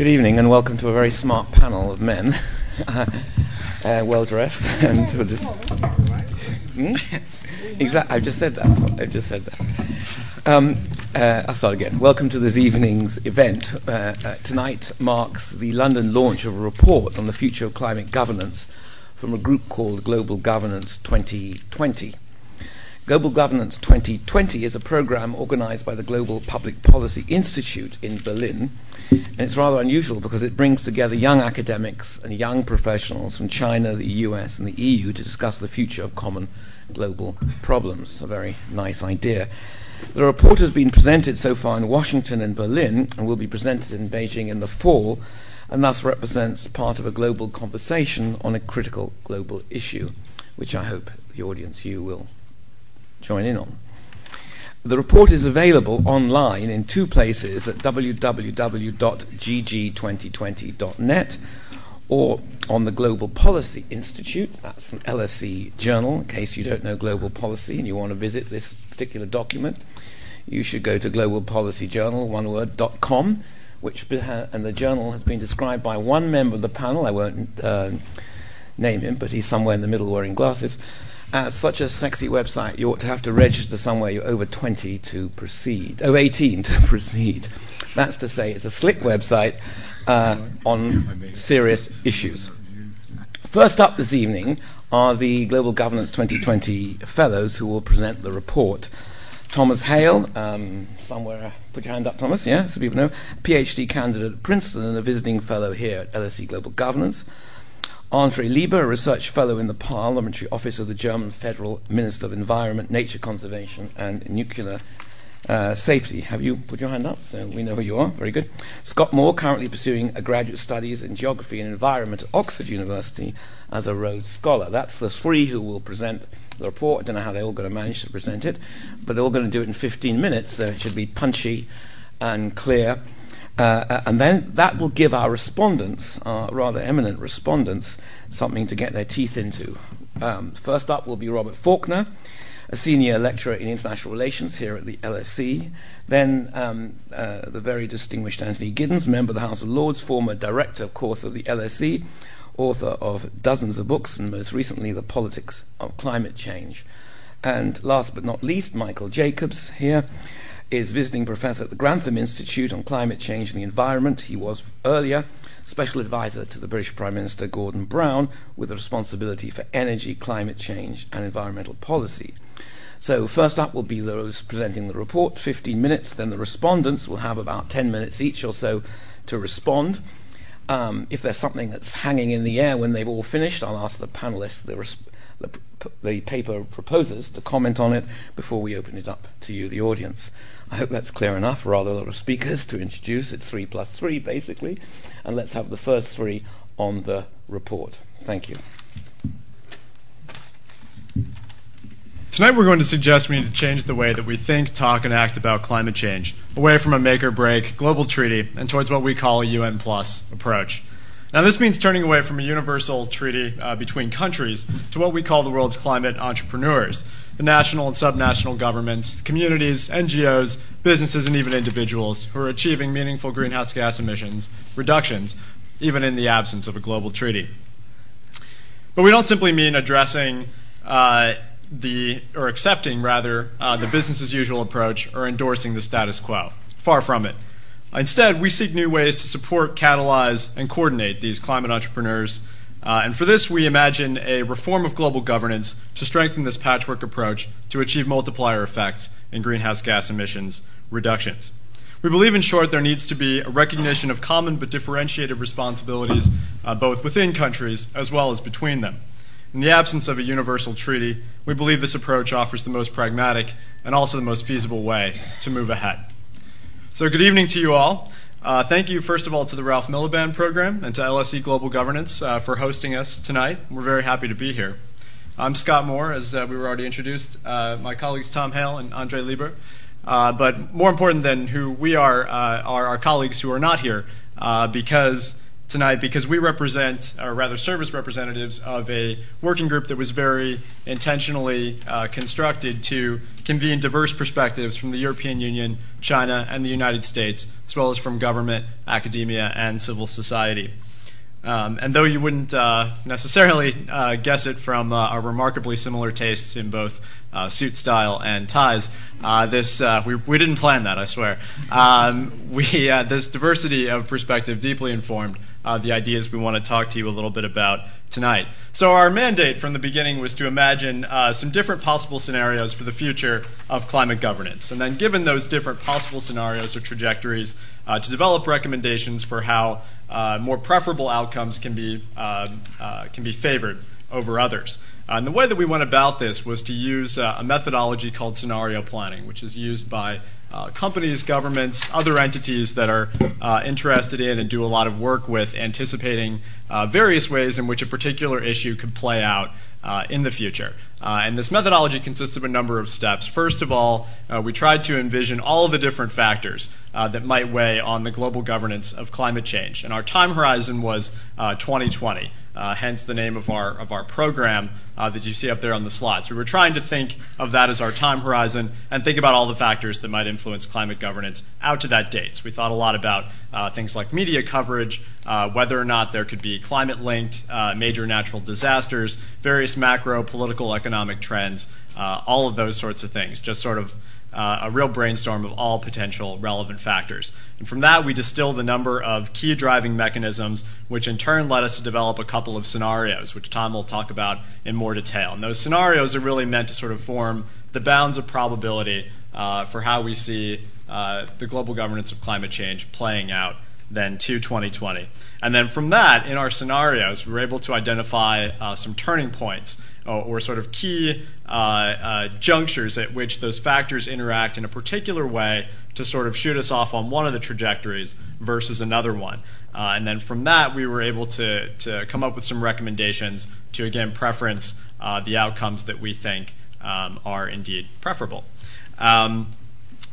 Good evening, and welcome to a very smart panel of men, uh, well dressed, and we'll just. Hmm? Exactly. I've just said that. I've just said that. Um, uh, I'll start again. Welcome to this evening's event. Uh, uh, tonight marks the London launch of a report on the future of climate governance from a group called Global Governance 2020. Global Governance 2020 is a program organized by the Global Public Policy Institute in Berlin. And it's rather unusual because it brings together young academics and young professionals from China, the US, and the EU to discuss the future of common global problems. A very nice idea. The report has been presented so far in Washington and Berlin and will be presented in Beijing in the fall, and thus represents part of a global conversation on a critical global issue, which I hope the audience, you, will join in on. The report is available online in two places at www.gg2020.net or on the Global Policy Institute. That's an LSE journal. In case you don't know global policy and you want to visit this particular document, you should go to Global Policy Journal, one word, dot com, which and the journal has been described by one member of the panel. I won't uh, name him, but he's somewhere in the middle wearing glasses as such a sexy website, you ought to have to register somewhere you're over 20 to proceed, oh, 18 to proceed. That's to say, it's a slick website uh, on serious issues. First up this evening are the Global Governance 2020 Fellows who will present the report. Thomas Hale, um, somewhere, put your hand up, Thomas, yeah, so people know, PhD candidate at Princeton and a visiting fellow here at LSE Global Governance. Andre Lieber, a research fellow in the Parliamentary Office of the German Federal Minister of Environment, Nature Conservation, and Nuclear uh, Safety. Have you put your hand up? So we know who you are. Very good. Scott Moore, currently pursuing a graduate studies in geography and environment at Oxford University as a Rhodes Scholar. That's the three who will present the report. I don't know how they're all going to manage to present it, but they're all going to do it in 15 minutes, so it should be punchy and clear. Uh, uh, and then that will give our respondents, our rather eminent respondents, something to get their teeth into. Um, first up will be Robert Falkner, a senior lecturer in international relations here at the LSE. Then um, uh, the very distinguished Anthony Giddens, member of the House of Lords, former director, of course, of the LSE, author of dozens of books, and most recently, The Politics of Climate Change. And last but not least, Michael Jacobs here is visiting professor at the Grantham Institute on Climate Change and the Environment. He was earlier special advisor to the British Prime Minister Gordon Brown with a responsibility for energy, climate change, and environmental policy. So, first up will be those presenting the report, 15 minutes. Then the respondents will have about 10 minutes each or so to respond. Um, if there's something that's hanging in the air when they've all finished, I'll ask the panelists, the, res- the, paper proposes to comment on it before we open it up to you, the audience. I hope that's clear enough. Rather a lot of speakers to introduce. It's three plus three, basically. And let's have the first three on the report. Thank you. Tonight, we're going to suggest we need to change the way that we think, talk, and act about climate change, away from a make or break global treaty and towards what we call a UN plus approach. Now, this means turning away from a universal treaty uh, between countries to what we call the world's climate entrepreneurs the national and subnational governments, communities, NGOs, businesses, and even individuals who are achieving meaningful greenhouse gas emissions reductions, even in the absence of a global treaty. But we don't simply mean addressing uh, the, or accepting rather, uh, the business as usual approach or endorsing the status quo. Far from it. Instead, we seek new ways to support, catalyze, and coordinate these climate entrepreneurs uh, and for this, we imagine a reform of global governance to strengthen this patchwork approach to achieve multiplier effects in greenhouse gas emissions reductions. We believe, in short, there needs to be a recognition of common but differentiated responsibilities uh, both within countries as well as between them. In the absence of a universal treaty, we believe this approach offers the most pragmatic and also the most feasible way to move ahead. So, good evening to you all. Uh, thank you, first of all, to the Ralph Miliband program and to LSE Global Governance uh, for hosting us tonight. We're very happy to be here. I'm Scott Moore, as uh, we were already introduced. Uh, my colleagues Tom Hale and Andre Lieber. Uh, but more important than who we are, uh, are our colleagues who are not here, because tonight because we represent, or rather service representatives of a working group that was very intentionally uh, constructed to convene diverse perspectives from the European Union, China, and the United States, as well as from government, academia, and civil society. Um, and though you wouldn't uh, necessarily uh, guess it from uh, our remarkably similar tastes in both uh, suit style and ties, uh, this we, we didn't plan that, I swear. Um, we this diversity of perspective deeply informed the ideas we want to talk to you a little bit about tonight. So our mandate from the beginning was to imagine some different possible scenarios for the future of climate governance, and then given those different possible scenarios or trajectories, to develop recommendations for how uh, more preferable outcomes can be, uh, uh, can be favored over others. Uh, and the way that we went about this was to use uh, a methodology called scenario planning, which is used by uh, companies, governments, other entities that are uh, interested in and do a lot of work with anticipating uh, various ways in which a particular issue could play out uh, in the future. Uh, and this methodology consists of a number of steps. First of all, uh, we tried to envision all the different factors uh, that might weigh on the global governance of climate change. And our time horizon was 2020. Uh, uh, hence the name of our, of our program that you see up there on the slides. We were trying to think of that as our time horizon and think about all the factors that might influence climate governance out to that date. So we thought a lot about things like media coverage, whether or not there could be climate linked major natural disasters, various macro political economic trends, uh, all of those sorts of things, just sort of uh, a real brainstorm of all potential relevant factors. And from that, we distilled the number of key driving mechanisms, which in turn led us to develop a couple of scenarios, which Tom will talk about in more detail. And those scenarios are really meant to sort of form the bounds of probability uh, for how we see uh, the global governance of climate change playing out then to 2020. And then from that, in our scenarios, we were able to identify uh, some turning points or, or sort of key uh, uh, junctures at which those factors interact in a particular way to sort of shoot us off on one of the trajectories versus another one. Uh, and then from that, we were able to, to come up with some recommendations to, again, preference uh, the outcomes that we think um, are indeed preferable. Um,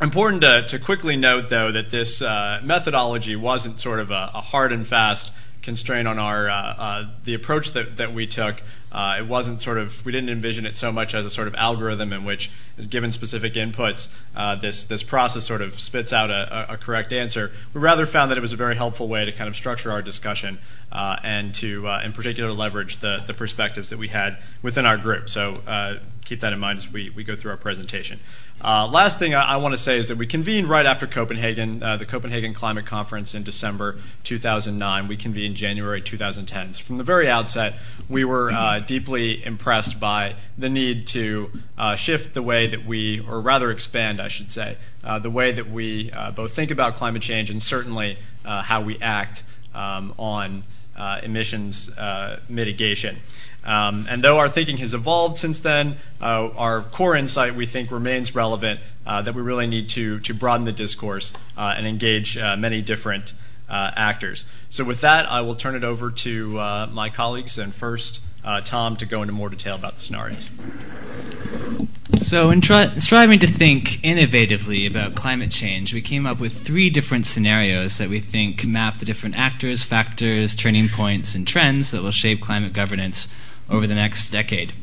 important to, to, quickly note, though, that this uh, methodology wasn't sort of a, a, hard and fast constraint on our uh, uh, the approach that, that we took uh, it wasn't sort of we didn't envision it so much as a sort of algorithm in which, given specific inputs, uh, this this process sort of spits out a, a, correct answer. We rather found that it was a very helpful way to kind of structure our discussion uh, and to, in particular, leverage the the perspectives that we had within our group. So keep that in mind as we, we go through our presentation. Uh, last thing I, I want to say is that we convened right after Copenhagen, uh, the Copenhagen Climate Conference in December 2009. We convened January 2010. So from the very outset, we were uh, deeply impressed by the need to uh, shift the way that we, or rather expand, I should say, uh, the way that we uh, both think about climate change and certainly how we act um, on emissions mitigation. Um, and though our thinking has evolved since then, uh, our core insight we think remains relevant uh, that we really need to, to broaden the discourse uh, and engage uh, many different uh, actors. So, with that, I will turn it over to uh, my colleagues and first Tom to go into more detail about the scenarios. So, in tri- striving to think innovatively about climate change, we came up with three different scenarios that we think map the different actors, factors, turning points, and trends that will shape climate governance over the next decade.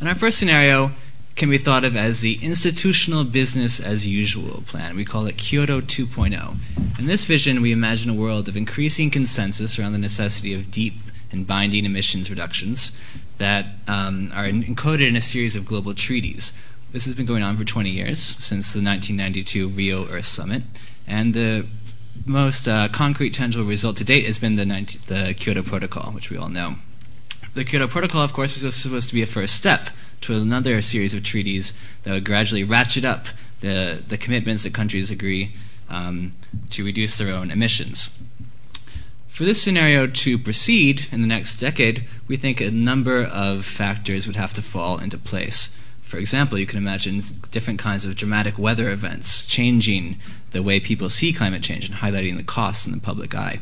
And our first scenario can be thought of as the institutional business as usual plan. We call it Kyoto 2.0. In this vision, we imagine a world of increasing consensus around the necessity of deep and binding emissions reductions that um, are encoded in a series of global treaties. This has been going on for 20 years, since the 1992 Rio Earth Summit, and the most uh, concrete, tangible result to date has been the, 19, the Kyoto Protocol, which we all know. The Kyoto Protocol, of course, was supposed to be a first step to another series of treaties that would gradually ratchet up the, the commitments that countries agree um, to reduce their own emissions. For this scenario to proceed in the next decade, we think a number of factors would have to fall into place. For example, you can imagine different kinds of dramatic weather events changing the way people see climate change and highlighting the costs in the public eye.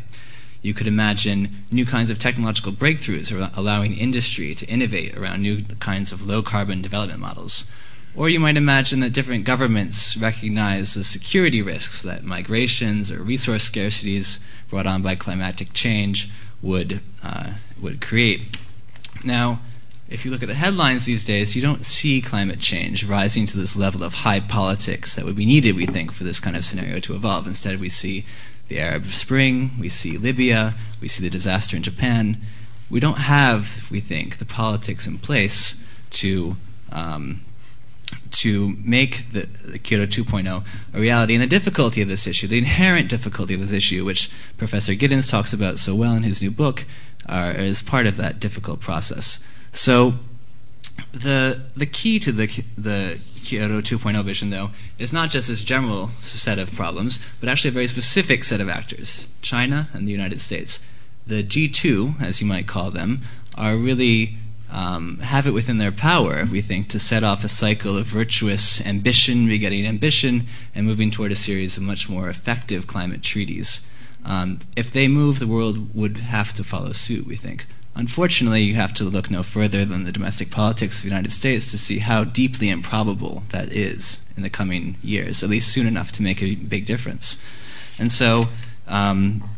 You could imagine new kinds of technological breakthroughs allowing industry to innovate around new kinds of low carbon development models. Or you might imagine that different governments recognize the security risks that migrations or resource scarcities brought on by climatic change would, uh, would create. Now, if you look at the headlines these days, you don't see climate change rising to this level of high politics that would be needed, we think, for this kind of scenario to evolve. Instead, we see the Arab Spring, we see Libya, we see the disaster in Japan. We don't have, we think, the politics in place to um, to make the, the, Kyoto 2.0 a reality. And the difficulty of this issue, the inherent difficulty of this issue, which Professor Giddens talks about so well in his new book, is part of that difficult process. So the the key to the the Kyoto 2.0 vision, though, is not just this general set of problems, but actually a very specific set of actors: China and the United States. The G2, as you might call them, are really um, have it within their power, we think, to set off a cycle of virtuous ambition begetting ambition and moving toward a series of much more effective climate treaties. Um, if they move, the world would have to follow suit, we think. Unfortunately, you have to look no further than the domestic politics of the United States to see how deeply improbable that is in the coming years, at least soon enough to make a big difference. And so, um,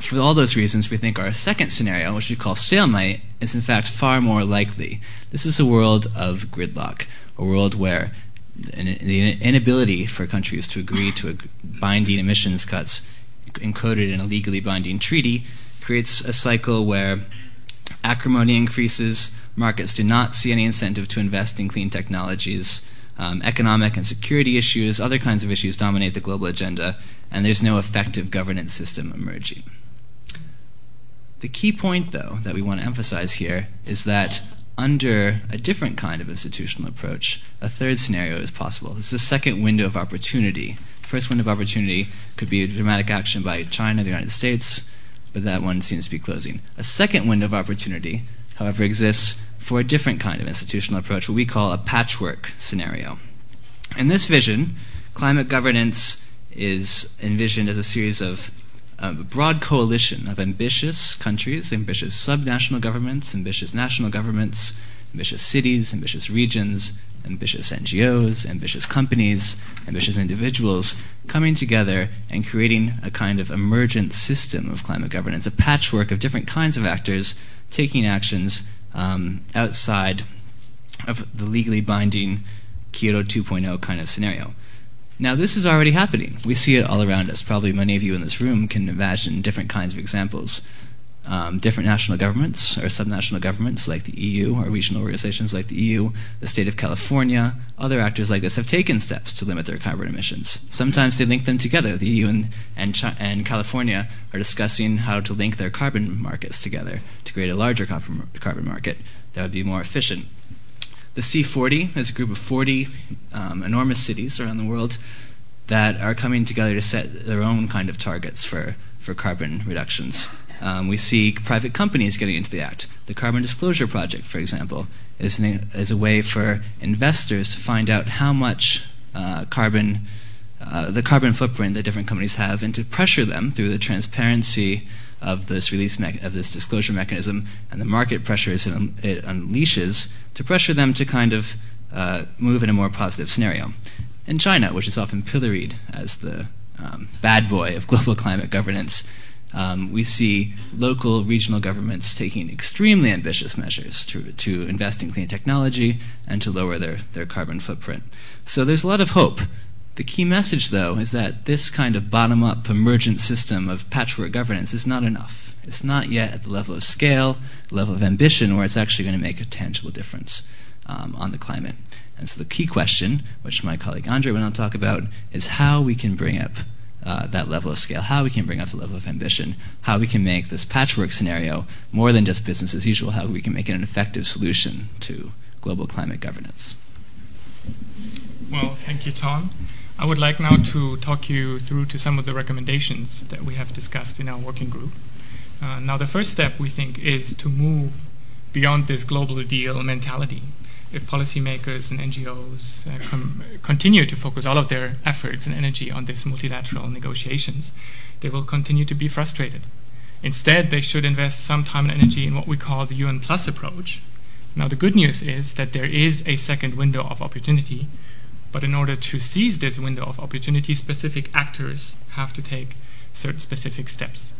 for all those reasons, we think our second scenario, which we call stalemate, is in fact far more likely. This is a world of gridlock, a world where the inability for countries to agree to binding emissions cuts encoded in a legally binding treaty creates a cycle where acrimony increases, markets do not see any incentive to invest in clean technologies, um, economic and security issues, other kinds of issues dominate the global agenda, and there's no effective governance system emerging. The key point, though, that we want to emphasize here is that under a different kind of institutional approach, a third scenario is possible. This is a second window of opportunity. First window of opportunity could be dramatic action by China, the United States, but that one seems to be closing. A second window of opportunity, however, exists for a different kind of institutional approach, what we call a patchwork scenario. In this vision, climate governance is envisioned as a series of a broad coalition of ambitious countries, ambitious subnational governments, ambitious national governments, ambitious cities, ambitious regions, ambitious NGOs, ambitious companies, ambitious individuals coming together and creating a kind of emergent system of climate governance, a patchwork of different kinds of actors taking actions um, outside of the legally binding Kyoto 2.0 kind of scenario. Now, this is already happening. We see it all around us. Probably many of you in this room can imagine different kinds of examples um, different national governments or subnational governments like the EU or regional organizations like the EU, the state of California, other actors like this have taken steps to limit their carbon emissions. Sometimes they link them together. The EU and, and, and California are discussing how to link their carbon markets together to create a larger carbon, market that would be more efficient. The C40 is a group of 40 um, enormous cities around the world that are coming together to set their own kind of targets for, for carbon reductions. Um, we see private companies getting into the act. The Carbon Disclosure Project, for example, is, an, is a way for investors to find out how much uh, carbon, uh, the carbon footprint that different companies have, and to pressure them through the transparency of this release me- of this disclosure mechanism and the market pressures it, un- it unleashes to pressure them to kind of uh, move in a more positive scenario. In China, which is often pilloried as the um, bad boy of global climate governance, um, we see local, regional governments taking extremely ambitious measures to, to invest in clean technology and to lower their, their carbon footprint. So there's a lot of hope. The key message, though, is that this kind of bottom up emergent system of patchwork governance is not enough. It's not yet at the level of scale, level of ambition, where it's actually going to make a tangible difference um, on the climate. And so the key question, which my colleague Andre will now talk about, is how we can bring up uh, that level of scale, how we can bring up the level of ambition, how we can make this patchwork scenario more than just business as usual, how we can make it an effective solution to global climate governance. Well, thank you, Tom. I would like now to talk you through to some of the recommendations that we have discussed in our working group. Uh, now, the first step we think is to move beyond this global deal mentality if policymakers and NGOs uh, com- continue to focus all of their efforts and energy on these multilateral negotiations, they will continue to be frustrated. Instead, they should invest some time and energy in what we call the UN Plus approach. Now, the good news is that there is a second window of opportunity, but in order to seize this window of opportunity, specific actors have to take certain specific steps.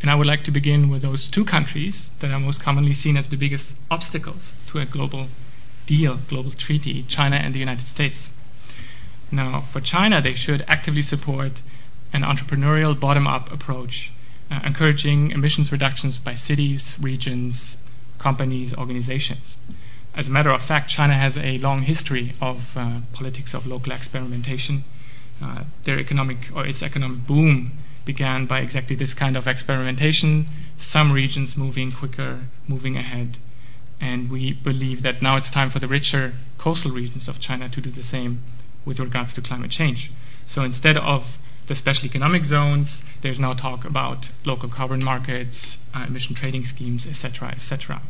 And I would like to begin with those two countries that are most commonly seen as the biggest obstacles to a global deal, global treaty China and the United States. Now, for China, they should actively support an entrepreneurial bottom up approach, uh, encouraging emissions reductions by cities, regions, companies, organizations. As a matter of fact, China has a long history of uh, politics of local experimentation. Uh, their economic or its economic boom began by exactly this kind of experimentation. Some regions moving quicker, moving ahead, and we believe that now it's time for the richer coastal regions of China to do the same with regards to climate change. So instead of the special economic zones, there's now talk about local carbon markets, uh, emission trading schemes, etc., etc.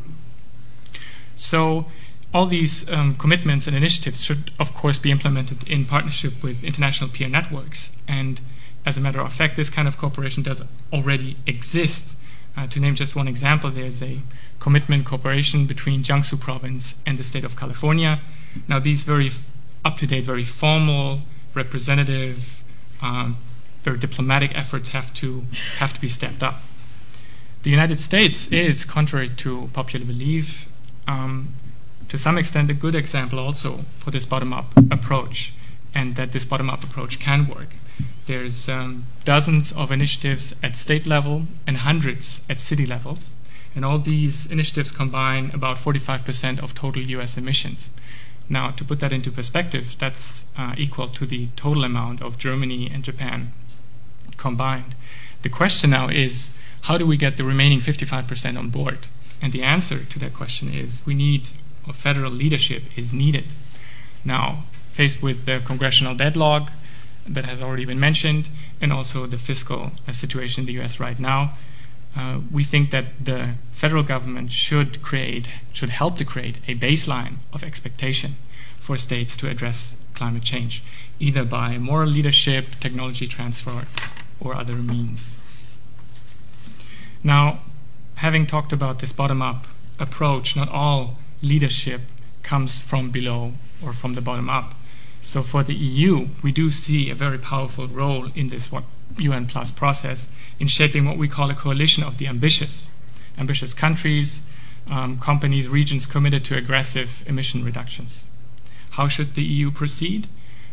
So all these um, commitments and initiatives should, of course, be implemented in partnership with international peer networks. And as a matter of fact, this kind of cooperation does already exist. Uh, to name just one example, there's a commitment cooperation between Jiangsu province and the state of California. Now, these very up to date, very formal, representative, um, very diplomatic efforts have to have to be stepped up. The United States is, contrary to popular belief, um, to some extent a good example also for this bottom-up approach, and that this bottom-up approach can work. There's um, dozens of initiatives at state level and hundreds at city levels, and all these initiatives combine about 45% of total U.S. emissions. Now, to put that into perspective, that's uh, equal to the total amount of Germany and Japan combined. The question now is how do we get the remaining 55% on board? And the answer to that question is we need, federal leadership is needed. Now, faced with the congressional deadlock that has already been mentioned, and also the fiscal uh, situation in the US right now, uh, we think that the federal government should create, should help to create a baseline of expectation for states to address climate change, either by moral leadership, technology transfer, or other means. Now, having talked about this bottom up approach, not all leadership comes from below or from the bottom up. So for the EU, we do see a very powerful role in this UN Plus process in shaping what we call a coalition of the ambitious, ambitious countries, um, companies, regions committed to aggressive emission reductions. How should the EU proceed?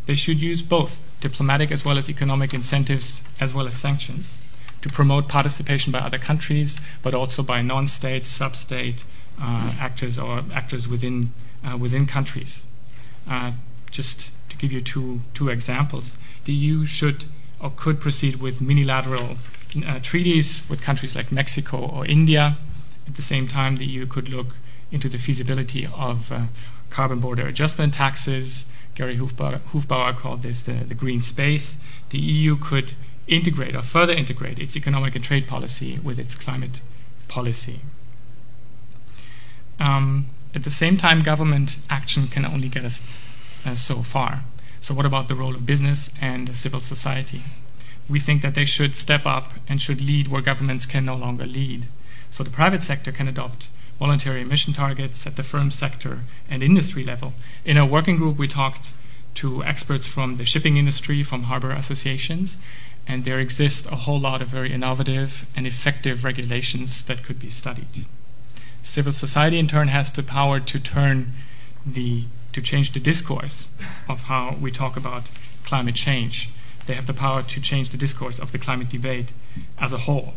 They should use both diplomatic as well as economic incentives as well as sanctions to promote participation by other countries, but also by non-state, sub-state uh, actors or actors within uh, within countries. Uh, just give you two two examples, the EU should or could proceed with unilateral uh, treaties with countries like Mexico or India. At the same time, the EU could look into the feasibility of uh, carbon border adjustment taxes. Gary Hufbauer, called this the, the green space. The EU could integrate or further integrate its economic and trade policy with its climate policy. Um, at the same time, government action can only get us Uh, so far. So, what about the role of business and civil society? We think that they should step up and should lead where governments can no longer lead. So, the private sector can adopt voluntary emission targets at the firm sector and industry level. In our working group, we talked to experts from the shipping industry, from harbor associations, and there exist a whole lot of very innovative and effective regulations that could be studied. Civil society, in turn, has the power to turn the to change the discourse of how we talk about climate change. They have the power to change the discourse of the climate debate as a whole.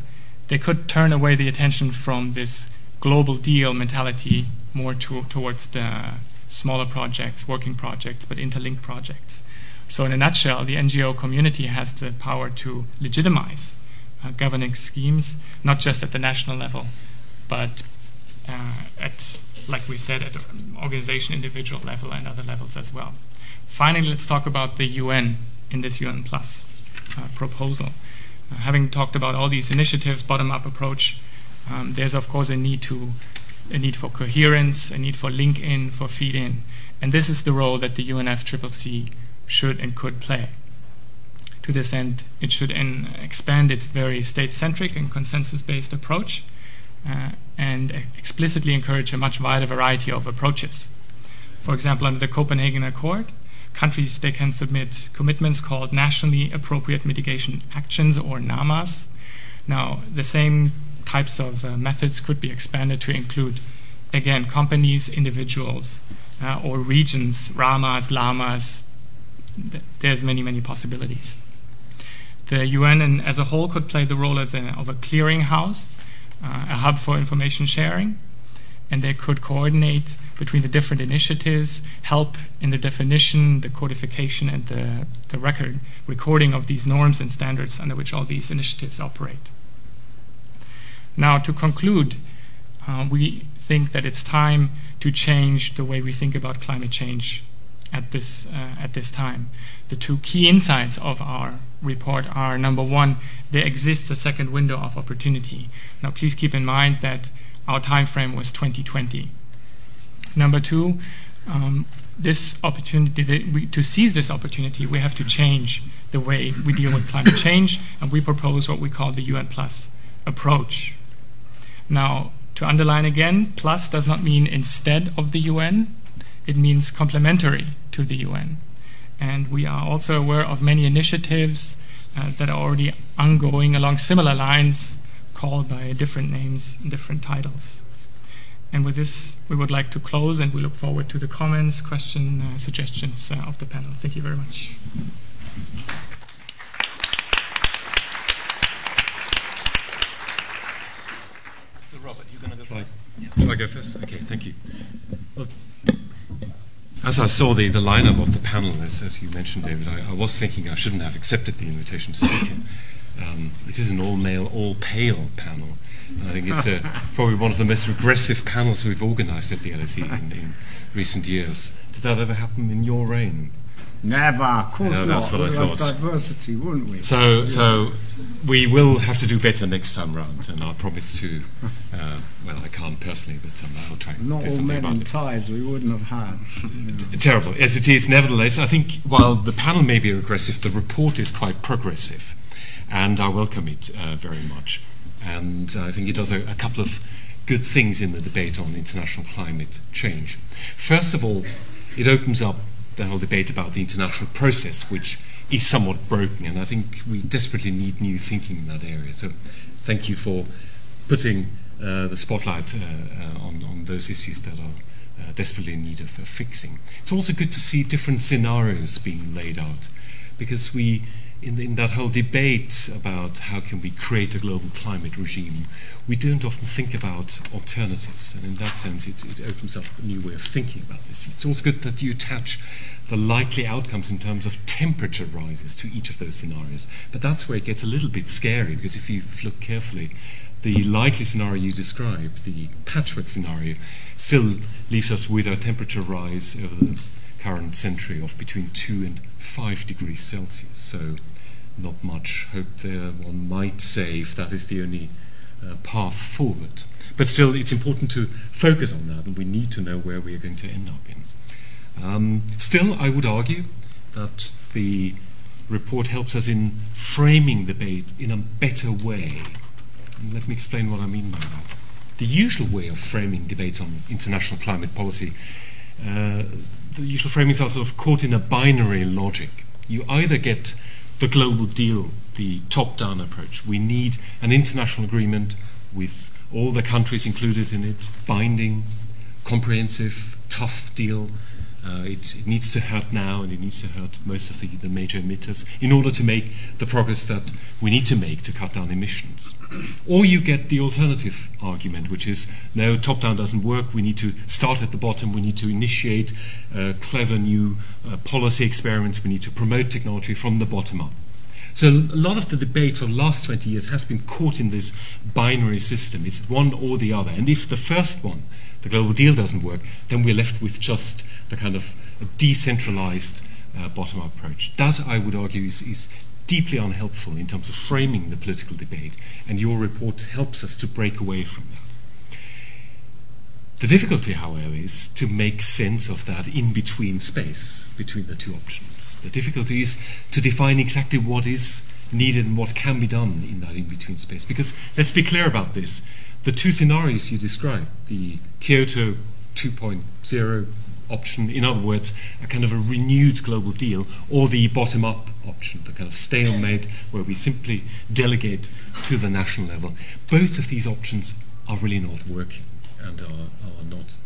They could turn away the attention from this global deal mentality more to, towards the smaller projects, working projects, but interlinked projects. So, in a nutshell, the NGO community has the power to legitimize uh, governing schemes, not just at the national level, but uh, at like we said, at organization, individual level, and other levels as well. Finally, let's talk about the UN in this UN Plus uh, proposal. Uh, having talked about all these initiatives, bottom-up approach, um, there's of course a need to a need for coherence, a need for link in, for feed in, and this is the role that the UNFCCC should and could play. To this end, it should expand its very state-centric and consensus-based approach and explicitly encourage a much wider variety of approaches. For example, under the Copenhagen Accord, countries they can submit commitments called nationally appropriate mitigation actions or NAMAs. Now, the same types of uh, methods could be expanded to include, again, companies, individuals, uh, or regions, RAMAs, LAMAs. There's many, many possibilities. The UN and as a whole could play the role a, of a clearinghouse, uh, a hub for information sharing, and they could coordinate between the different initiatives, help in the definition, the codification, and the, the record recording of these norms and standards under which all these initiatives operate. Now, to conclude, uh, we think that it's time to change the way we think about climate change at this uh, at this time. The two key insights of our report are number one, there exists a second window of opportunity. Now, please keep in mind that our time frame was 2020. Number two, um, this opportunity we, to seize this opportunity, we have to change the way we deal with climate change, and we propose what we call the UN Plus approach. Now, to underline again, plus does not mean instead of the UN; it means complementary to the UN. And we are also aware of many initiatives uh, that are already ongoing along similar lines, called by different names, different titles. And with this, we would like to close, and we look forward to the comments, questions, uh, suggestions uh, of the panel. Thank you very much. So, Robert, you're going to go first. Shall I go first? Okay, thank you. Well, as I saw the, the lineup of the panel, as, as you mentioned, David, I, I, was thinking I shouldn't have accepted the invitation to speak. Um, it is an all male, all pale panel. And I think it's uh, probably one of the most regressive panels we've organised at the LSE in, in, recent years. Did that ever happen in your reign? Never, of course no, not. That's what we I thought. diversity, wouldn't we? So, so we will have to do better next time round, and I promise to. Uh, well, I can't personally, but um, I'll try. Not do all men about in ties we wouldn't have had. Terrible as it is, nevertheless, I think while the panel may be regressive, the report is quite progressive, and I welcome it uh, very much. And I think it does a, a couple of good things in the debate on international climate change. First of all, it opens up the whole debate about the international process, which is somewhat broken, and I think we desperately need new thinking in that area. So, thank you for putting uh, the spotlight uh, uh, on, on, those issues that are uh, desperately in need of fixing. It's also good to see different scenarios being laid out, because we in, in, that whole debate about how can we create a global climate regime, we don't often think about alternatives, and in that sense, it, it, opens up a new way of thinking about this. It's also good that you attach the likely outcomes in terms of temperature rises to each of those scenarios. But that's where it gets a little bit scary, because if you look carefully, the likely scenario you describe, the patchwork scenario, still leaves us with a temperature rise over the current century of between 2 and 5 degrees Celsius. So, not much hope there, one might say, if that is the only uh, path forward. But still, it's important to focus on that, and we need to know where we are going to end up in. Um, still, I would argue that the report helps us in framing the debate in a better way. And let me explain what I mean by that. The usual way of framing debates on international climate policy uh, the usual framings are sort of caught in a binary logic. You either get the global deal, the top down approach. We need an international agreement with all the countries included in it, binding, comprehensive, tough deal. Uh, it, it, needs to hurt now and it needs to hurt most of the, the major emitters in order to make the progress that we need to make to cut down emissions. Or you get the alternative argument, which is no, top down doesn't work. We need to start at the bottom. We need to initiate uh, clever new uh, policy experiments. We need to promote technology from the bottom up. So a lot of the debate for the last 20 years has been caught in this binary system. It's one or the other. And if the first one, the global deal, doesn't work, then we're left with just the kind of decentralized uh, bottom up approach. That, I would argue, is, is deeply unhelpful in terms of framing the political debate, and your report helps us to break away from that. The difficulty, however, is to make sense of that in between space between the two options. The difficulty is to define exactly what is needed and what can be done in that in between space. Because let's be clear about this the two scenarios you described, the Kyoto 2.0 option, in other words, a kind of a renewed global deal, or the bottom up option, the kind of stalemate where we simply delegate to the national level. Both of these options are really not working and are, are not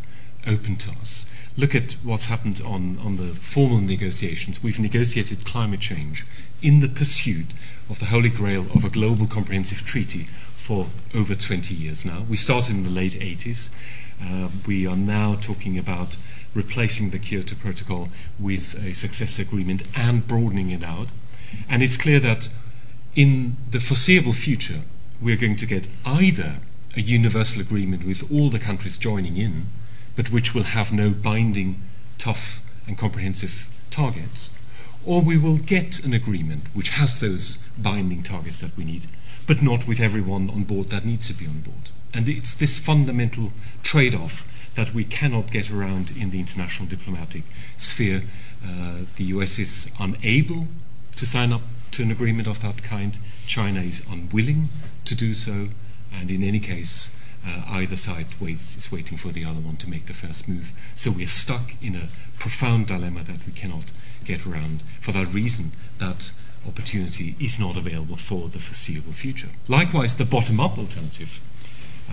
open to us. Look at what's happened on, on the formal negotiations. We've negotiated climate change in the pursuit of the holy grail of a global comprehensive treaty for over 20 years now. We started in the late 80s. Uh, we are now talking about replacing the Kyoto Protocol with a success agreement and broadening it out. And it's clear that in the foreseeable future, we're going to get either a universal agreement with all the countries joining in, but which will have no binding, tough, and comprehensive targets, or we will get an agreement which has those binding targets that we need, but not with everyone on board that needs to be on board. And it's this fundamental trade off that we cannot get around in the international diplomatic sphere. Uh, the US is unable to sign up to an agreement of that kind, China is unwilling to do so, and in any case, uh, either side waits, is waiting for the other one to make the first move. So we're stuck in a profound dilemma that we cannot get around. For that reason, that opportunity is not available for the foreseeable future. Likewise, the bottom up alternative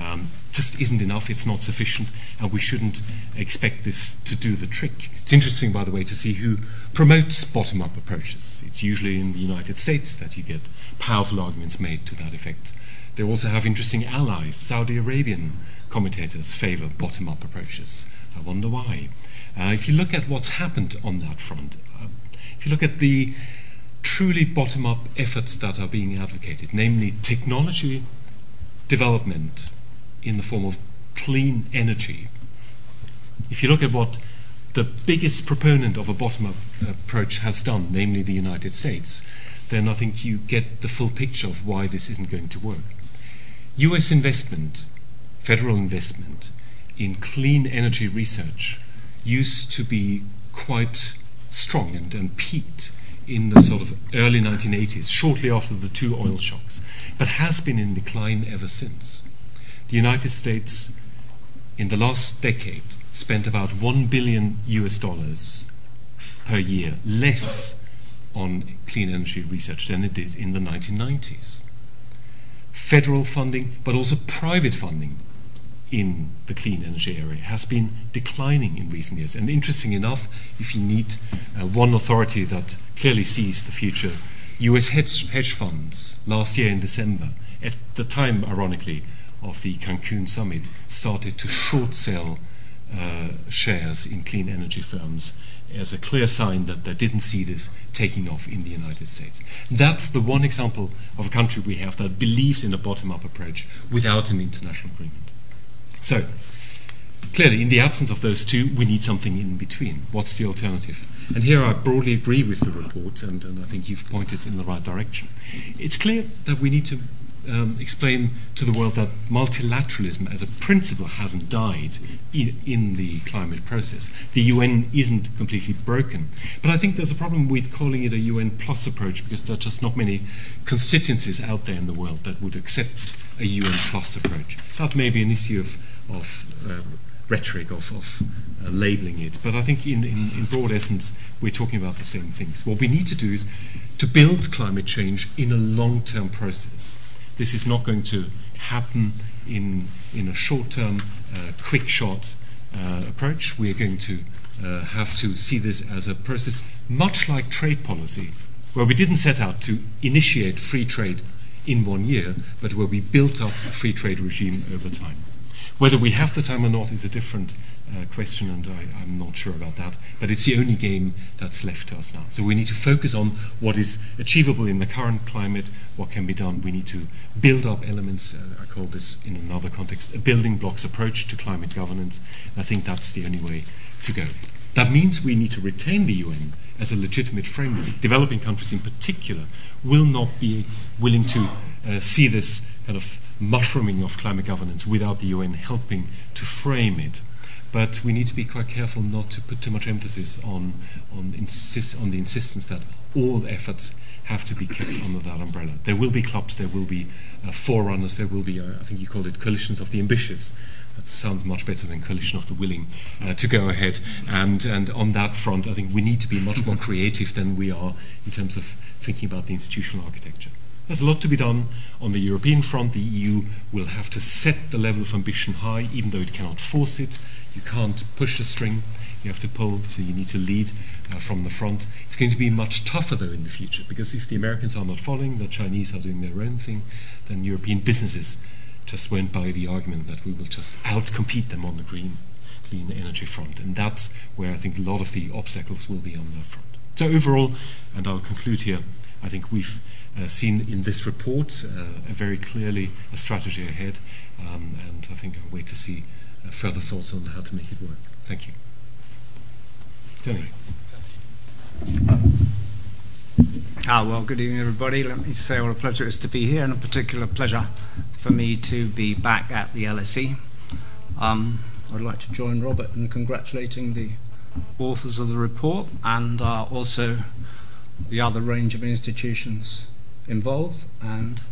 um, just isn't enough, it's not sufficient, and we shouldn't expect this to do the trick. It's interesting, by the way, to see who promotes bottom up approaches. It's usually in the United States that you get powerful arguments made to that effect. They also have interesting allies. Saudi Arabian commentators favor bottom up approaches. I wonder why. Uh, if you look at what's happened on that front, uh, if you look at the truly bottom up efforts that are being advocated, namely technology development in the form of clean energy, if you look at what the biggest proponent of a bottom up approach has done, namely the United States, then I think you get the full picture of why this isn't going to work. US investment, federal investment, in clean energy research used to be quite strong and, and peaked in the sort of early 1980s, shortly after the two oil shocks, but has been in decline ever since. The United States, in the last decade, spent about 1 billion US dollars per year less on clean energy research than it did in the 1990s. Federal funding, but also private funding in the clean energy area has been declining in recent years. And interesting enough, if you need uh, one authority that clearly sees the future, US hedge, hedge funds last year in December, at the time, ironically, of the Cancun summit, started to short sell uh, shares in clean energy firms as a clear sign that they didn't see this taking off in the United States. That's the one example of a country we have that believed in a bottom up approach without an international agreement. So, clearly, in the absence of those two, we need something in between. What's the alternative? And here I broadly agree with the report, and, and I think you've pointed in the right direction. It's clear that we need to um, explain to the world that multilateralism as a principle hasn't died in, in, the climate process. The UN isn't completely broken. But I think there's a problem with calling it a UN plus approach because there are just not many constituencies out there in the world that would accept a UN plus approach. That may be an issue of, of uh, rhetoric, of, of uh, labeling it. But I think in, in, in broad essence, we're talking about the same things. What we need to do is to build climate change in a long term process. This is not going to happen in, in a short term, uh, quick shot uh, approach. We are going to uh, have to see this as a process, much like trade policy, where we didn't set out to initiate free trade in one year, but where we built up a free trade regime over time. Whether we have the time or not is a different uh, question, and I, am not sure about that. But it's the only game that's left to us now. So we need to focus on what is achievable in the current climate, what can be done. We need to build up elements. Uh, I call this in another context a building blocks approach to climate governance. I think that's the only way to go. That means we need to retain the UN as a legitimate framework. Developing countries, in particular, will not be willing to uh, see this kind of mushrooming of climate governance without the UN helping to frame it. But we need to be quite careful not to put too much emphasis on, on, insist, on the insistence that all efforts have to be kept under that umbrella. There will be clubs, there will be uh, forerunners, there will be, uh, I think you called it coalitions of the ambitious. That sounds much better than coalition of the willing uh, to go ahead. And, and on that front, I think we need to be much more creative than we are in terms of thinking about the institutional architecture. There's a lot to be done on the European front. The EU will have to set the level of ambition high, even though it cannot force it. You can't push the string. You have to pull, so you need to lead uh, from the front. It's going to be much tougher, though, in the future, because if the Americans are not following, the Chinese are doing their own thing, then European businesses just won't buy the argument that we will just outcompete them on the green, clean energy front. And that's where I think a lot of the obstacles will be on that front. So, overall, and I'll conclude here, I think we've uh, seen in this report uh, very clearly a strategy ahead, um, and I think I'll wait to see uh, further thoughts on how to make it work. Thank you. Tony. Ah, well, good evening, everybody. Let me say what a pleasure it is to be here, and a particular pleasure for me to be back at the LSE. Um, I'd like to join Robert in congratulating the authors of the report and uh, also the other range of institutions involved, and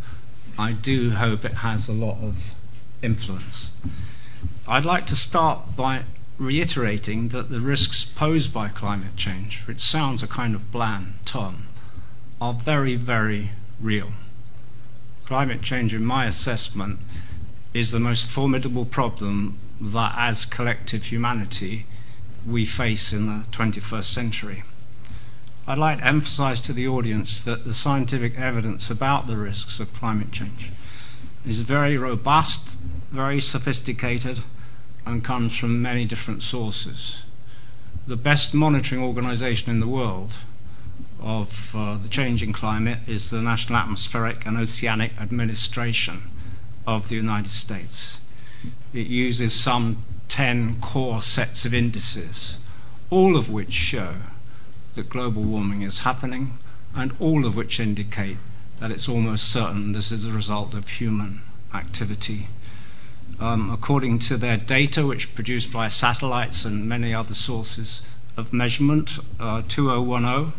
I do hope it has a lot of influence. I'd like to start by reiterating that the risks posed by climate change, which sounds a kind of bland term, are very, very real. Climate change, in my assessment, is the most formidable problem that, as collective humanity, we face in the 21st century. I'd like to emphasize to the audience that the scientific evidence about the risks of climate change is very robust, very sophisticated, and comes from many different sources. The best monitoring organization in the world of uh, the changing climate is the National Atmospheric and Oceanic Administration of the United States. It uses some 10 core sets of indices, all of which show that global warming is happening, and all of which indicate that it's almost certain this is a result of human activity. Um, according to their data, which produced by satellites and many other sources of measurement, uh, 2010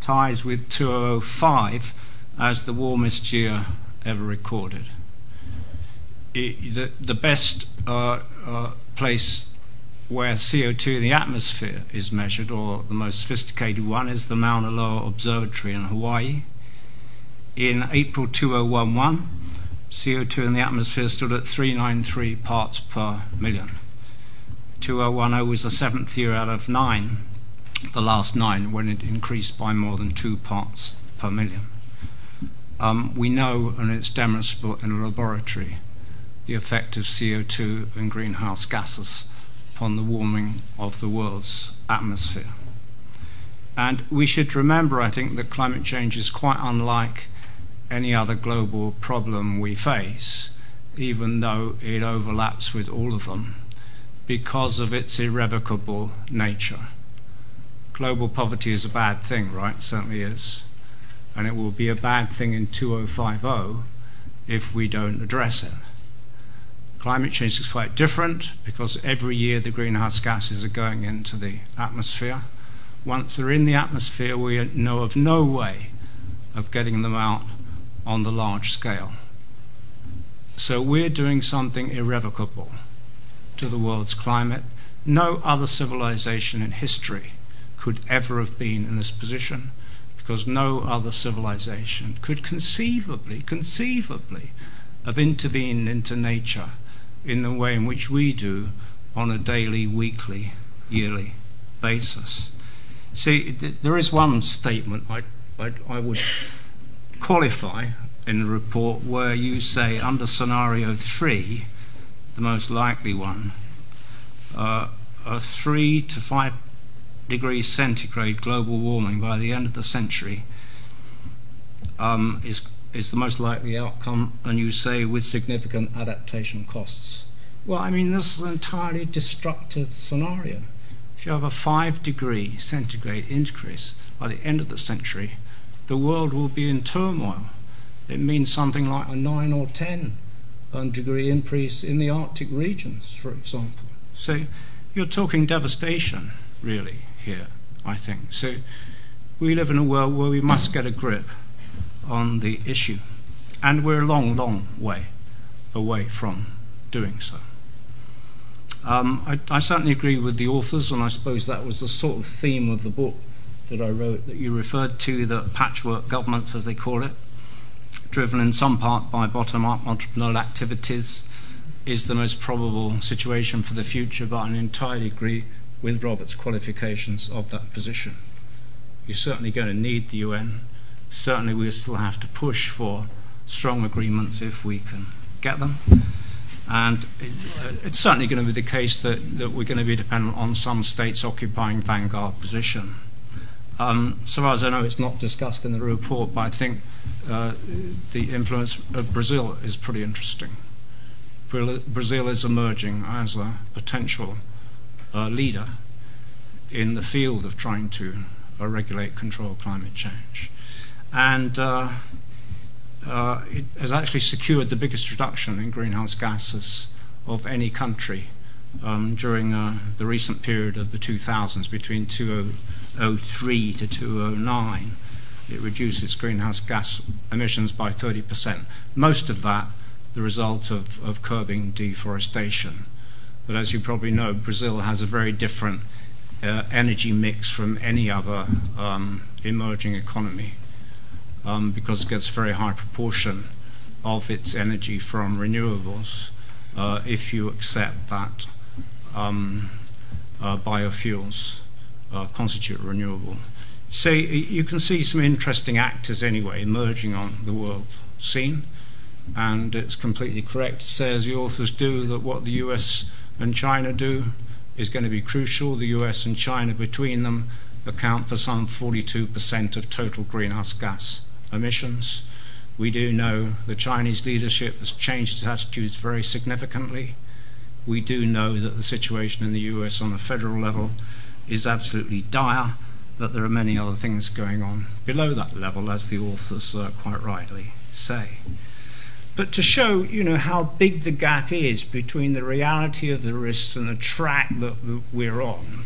ties with 2005 as the warmest year ever recorded. It, the, the, best uh, uh, place where CO2 in the atmosphere is measured, or the most sophisticated one, is the Mauna Loa Observatory in Hawaii. In April 2011, CO2 in the atmosphere stood at 393 parts per million. 2010 was the seventh year out of nine, the last nine, when it increased by more than two parts per million. Um, we know, and it's demonstrable in a laboratory, the effect of CO2 and greenhouse gases upon the warming of the world's atmosphere. And we should remember, I think, that climate change is quite unlike any other global problem we face, even though it overlaps with all of them, because of its irrevocable nature. Global poverty is a bad thing, right? Certainly is. And it will be a bad thing in 2050 if we don't address it. Climate change is quite different because every year the greenhouse gases are going into the atmosphere. Once they're in the atmosphere, we know of no way of getting them out on the large scale. So we're doing something irrevocable to the world's climate. No other civilization in history could ever have been in this position because no other civilization could conceivably, conceivably have intervened into nature in the way in which we do on a daily, weekly, yearly basis. See, there is one statement I, I, I would qualify in the report where you say, under scenario three, the most likely one, uh, a three to five degrees centigrade global warming by the end of the century um, is is the most likely outcome, and you say with significant adaptation costs. Well, I mean, this is an entirely destructive scenario. If you have a five degree centigrade increase by the end of the century, the world will be in turmoil. It means something like a 9 or 10 um, degree increase in the Arctic regions, for example. So you're talking devastation, really, here, I think. So we live in a world where we must get a grip on the issue. And we're a long, long way away from doing so. Um, I, I, certainly agree with the authors, and I suppose that was the sort of theme of the book that I wrote that you referred to, the patchwork governments, as they call it, driven in some part by bottom up entrepreneurial activities, is the most probable situation for the future, but I entirely agree with Robert's qualifications of that position. You're certainly going to need the UN. Certainly, we still have to push for strong agreements if we can get them. And it, it's certainly going to be the case that, that we're going to be dependent on some states occupying vanguard position. Um, so far as I know, it's not discussed in the report, but I think uh, the influence of Brazil is pretty interesting. Brazil is emerging as a potential uh, leader in the field of trying to uh, regulate, control climate change. And uh, uh, it has actually secured the biggest reduction in greenhouse gases of any country um, during uh, the recent period of the 2000s, between 2003 to 2009. It reduced its greenhouse gas emissions by 30%. Most of that the result of, of curbing deforestation. But as you probably know, Brazil has a very different uh, energy mix from any other um, emerging economy um, because it gets a very high proportion of its energy from renewables uh, if you accept that um, uh, biofuels uh, constitute renewable. So you can see some interesting actors anyway emerging on the world scene, and it's completely correct to say, as the authors do, that what the US and China do is going to be crucial. The US and China between them account for some 42% of total greenhouse gas emissions. We do know the Chinese leadership has changed its attitudes very significantly. We do know that the situation in the US on a federal level is absolutely dire, that there are many other things going on below that level, as the authors uh, quite rightly say. But to show, you know, how big the gap is between the reality of the risks and the track that we're on,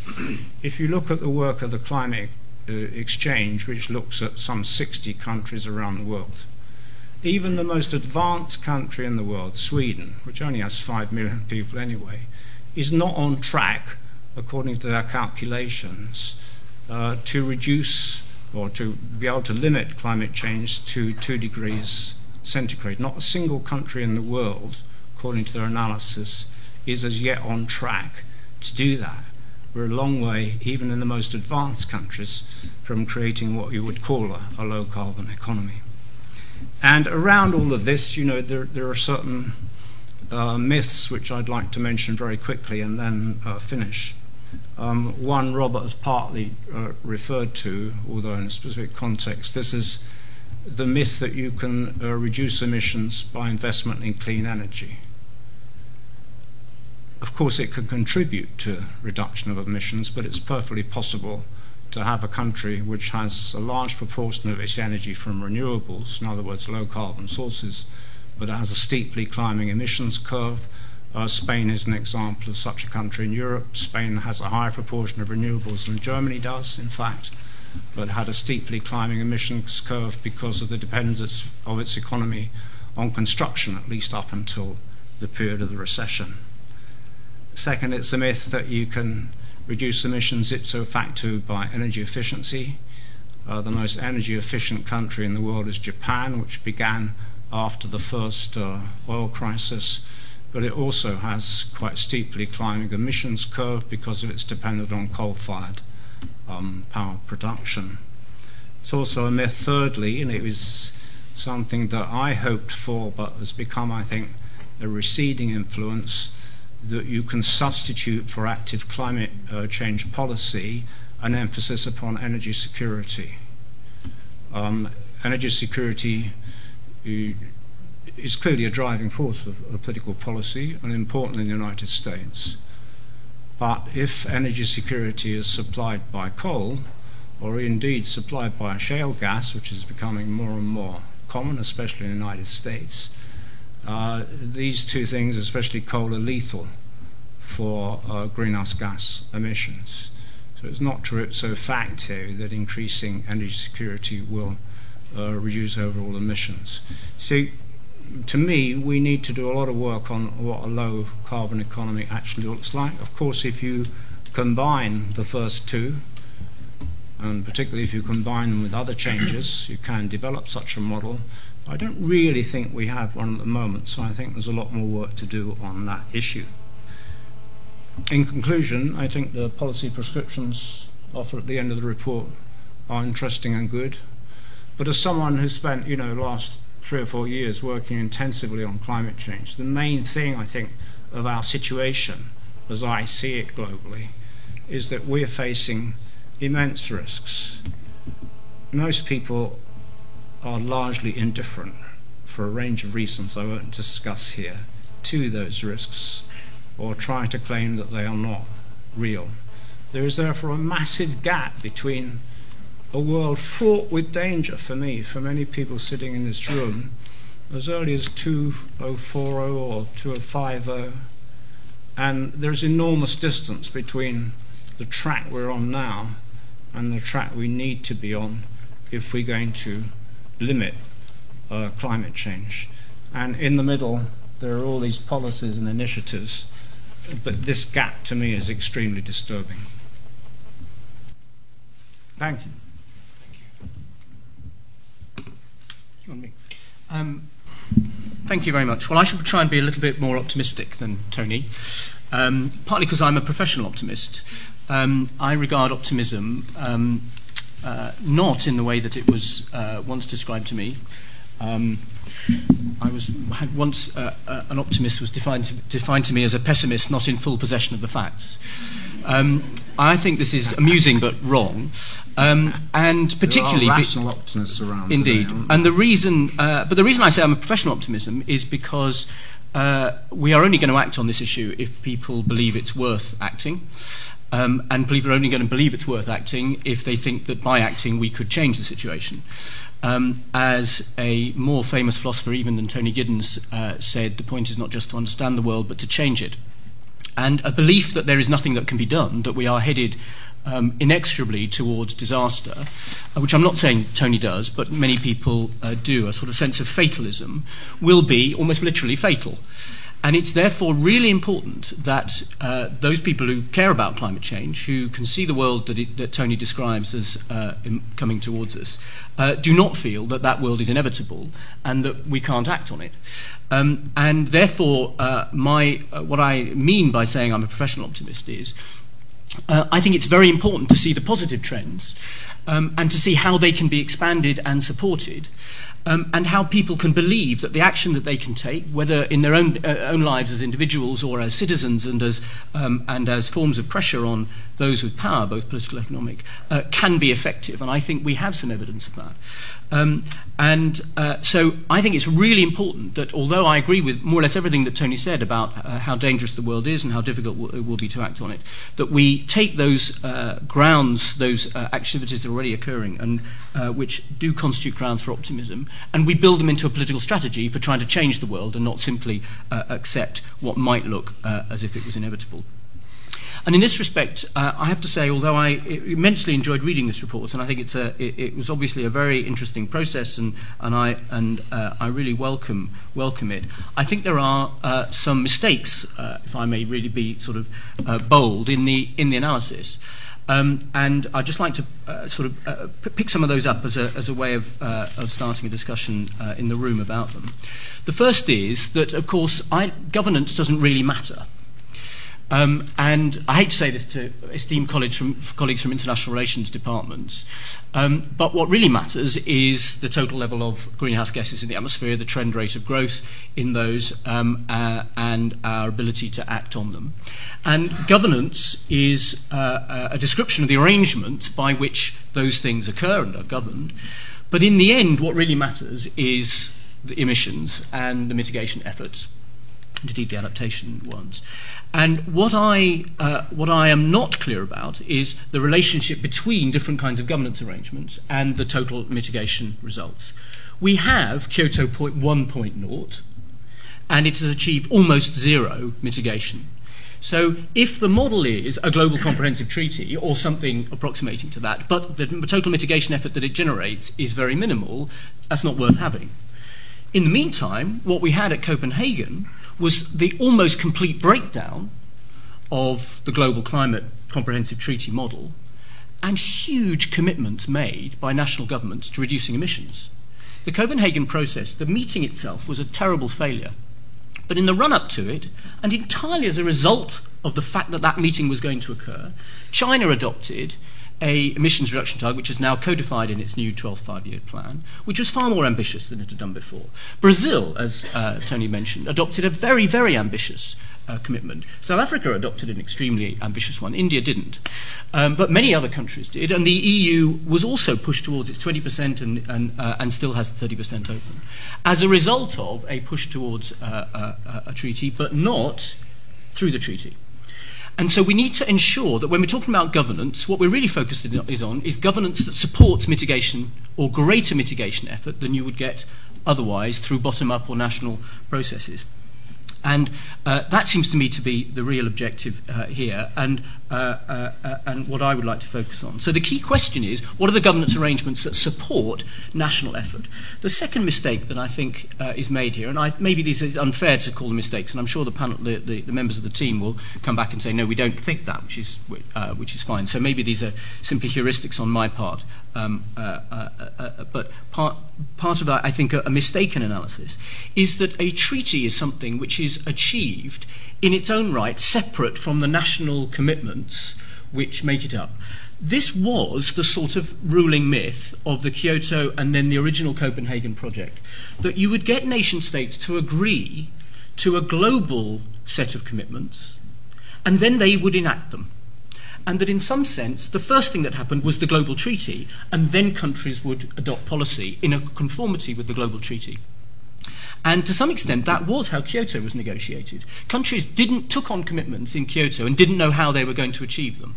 if you look at the work of the climate exchange, which looks at some 60 countries around the world. Even the most advanced country in the world, Sweden, which only has 5 million people anyway, is not on track, according to their calculations, uh, to reduce or to be able to limit climate change to 2 degrees centigrade. Not a single country in the world, according to their analysis, is as yet on track to do that. We're a long way, even in the most advanced countries, from creating what you would call a, a low carbon economy. And around all of this, you know, there, there are certain uh, myths which I'd like to mention very quickly and then uh, finish. Um, one Robert has partly uh, referred to, although in a specific context. This is the myth that you can uh, reduce emissions by investment in clean energy. Of course, it can contribute to reduction of emissions, but it's perfectly possible to have a country which has a large proportion of its energy from renewables, in other words, low carbon sources, but has a steeply climbing emissions curve. Uh, Spain is an example of such a country in Europe. Spain has a higher proportion of renewables than Germany does, in fact, but had a steeply climbing emissions curve because of the dependence of its economy on construction, at least up until the period of the recession. Second, it's a myth that you can reduce emissions ipso facto by energy efficiency. Uh, the most energy efficient country in the world is Japan, which began after the first uh, oil crisis, but it also has quite steeply climbing emissions curve because of its dependence on coal fired um, power production. It's also a myth, thirdly, and it was something that I hoped for but has become, I think, a receding influence that you can substitute for active climate uh, change policy an emphasis upon energy security. Um, energy security uh, is clearly a driving force of, of political policy and important in the United States. But if energy security is supplied by coal, or indeed supplied by shale gas, which is becoming more and more common, especially in the United States, these two things, especially coal, are lethal for uh, greenhouse gas emissions. So it's not true ipso facto that increasing energy security will uh, reduce overall emissions. So, to me, we need to do a lot of work on what a low carbon economy actually looks like. Of course, if you combine the first two, and particularly if you combine them with other changes, you can develop such a model. I don't really think we have one at the moment, so I think there's a lot more work to do on that issue. In conclusion, I think the policy prescriptions offered at the end of the report are interesting and good. But as someone who spent, you know, the last three or four years working intensively on climate change, the main thing I think of our situation, as I see it globally, is that we're facing immense risks. Most people are largely indifferent, for a range of reasons I won't discuss here, to those risks or try to claim that they are not real. There is therefore a massive gap between a world fraught with danger for me, for many people sitting in this room, as early as 2040 or 2050, and there's enormous distance between the track we're on now and the track we need to be on if we're going to limit uh, climate change. And in the middle, there are all these policies and initiatives, but this gap to me is extremely disturbing. Thank you. on me. Um, thank you very much. Well, I should try and be a little bit more optimistic than Tony, um, partly because I'm a professional optimist. Um, I regard optimism um, uh, not in the way that it was uh, once described to me. Um, I was had once uh, uh, an optimist was defined to, defined to me as a pessimist not in full possession of the facts. Um, I think this is amusing but wrong, um, and particularly there are rational be- optimists around. Indeed, today, and the reason, uh, but the reason I say I'm a professional optimism is because uh, we are only going to act on this issue if people believe it's worth acting. Um, and people are only going to believe it's worth acting if they think that by acting we could change the situation. Um, as a more famous philosopher, even than Tony Giddens, uh, said, the point is not just to understand the world, but to change it and a belief that there is nothing that can be done, that we are headed um, inexorably towards disaster, uh, which I'm not saying Tony does, but many people uh, do, a sort of sense of fatalism, will be almost literally fatal. And it's therefore really important that uh, those people who care about climate change, who can see the world that, it, that Tony describes as uh, coming towards us, uh, do not feel that that world is inevitable and that we can't act on it. Um, and therefore, uh, my, uh, what I mean by saying I'm a professional optimist is uh, I think it's very important to see the positive trends um, and to see how they can be expanded and supported um, and how people can believe that the action that they can take, whether in their own, uh, own lives as individuals or as citizens and as, um, and as forms of pressure on those with power, both political and economic, uh, can be effective. And I think we have some evidence of that. Um, and uh, so I think it's really important that, although I agree with more or less everything that Tony said about uh, how dangerous the world is and how difficult it will be to act on it, that we take those uh, grounds, those uh, activities that are already occurring, and uh, which do constitute grounds for optimism, and we build them into a political strategy for trying to change the world and not simply uh, accept what might look as if it was inevitable. And in this respect, uh, I have to say, although I immensely enjoyed reading this report, and I think it's a, it, it was obviously a very interesting process, and, and, I, and uh, I really welcome, welcome it, I think there are uh, some mistakes, uh, if I may really be sort of uh, bold, in the, in the analysis. Um, and I'd just like to uh, sort of uh, p- pick some of those up as a, as a way of, uh, of starting a discussion uh, in the room about them. The first is that, of course, I, governance doesn't really matter. Um, and I hate to say this to esteemed colleagues from, colleagues from international relations departments, um, but what really matters is the total level of greenhouse gases in the atmosphere, the trend rate of growth in those, um, uh, and our ability to act on them. And governance is uh, a description of the arrangement by which those things occur and are governed. But in the end, what really matters is the emissions and the mitigation efforts, indeed the adaptation ones. And what I, uh, what I am not clear about is the relationship between different kinds of governance arrangements and the total mitigation results. We have Kyoto 1.0, and it has achieved almost zero mitigation. So, if the model is a global comprehensive treaty or something approximating to that, but the total mitigation effort that it generates is very minimal, that's not worth having. In the meantime, what we had at Copenhagen was the almost complete breakdown of the global climate comprehensive treaty model and huge commitments made by national governments to reducing emissions. The Copenhagen process, the meeting itself, was a terrible failure. But in the run up to it, and entirely as a result of the fact that that meeting was going to occur, China adopted a emissions reduction target which is now codified in its new 12th five-year plan, which was far more ambitious than it had done before. Brazil, as uh, Tony mentioned, adopted a very, very ambitious uh, commitment. South Africa adopted an extremely ambitious one. India didn't. Um, but many other countries did. And the EU was also pushed towards its 20% and, and, uh, and still has 30% open as a result of a push towards uh, uh, a treaty, but not through the treaty. And so we need to ensure that when we're talking about governance, what we're really focused is on is governance that supports mitigation or greater mitigation effort than you would get otherwise through bottom up or national processes. And uh, that seems to me to be the real objective uh, here and, uh, uh, uh, and what I would like to focus on. So the key question is what are the governance arrangements that support national effort? The second mistake that I think uh, is made here, and I, maybe this is unfair to call them mistakes, and I'm sure the, panel, the, the, the, members of the team will come back and say, no, we don't think that, which is, which is fine. So maybe these are simply heuristics on my part. Um, uh, uh, uh, but part, part of I think, a, a mistaken analysis is that a treaty is something which is achieved in its own right, separate from the national commitments which make it up. This was the sort of ruling myth of the Kyoto and then the original Copenhagen project that you would get nation states to agree to a global set of commitments and then they would enact them. And that in some sense, the first thing that happened was the global treaty, and then countries would adopt policy in a conformity with the global treaty. And to some extent, that was how Kyoto was negotiated. Countries didn't took on commitments in Kyoto and didn't know how they were going to achieve them.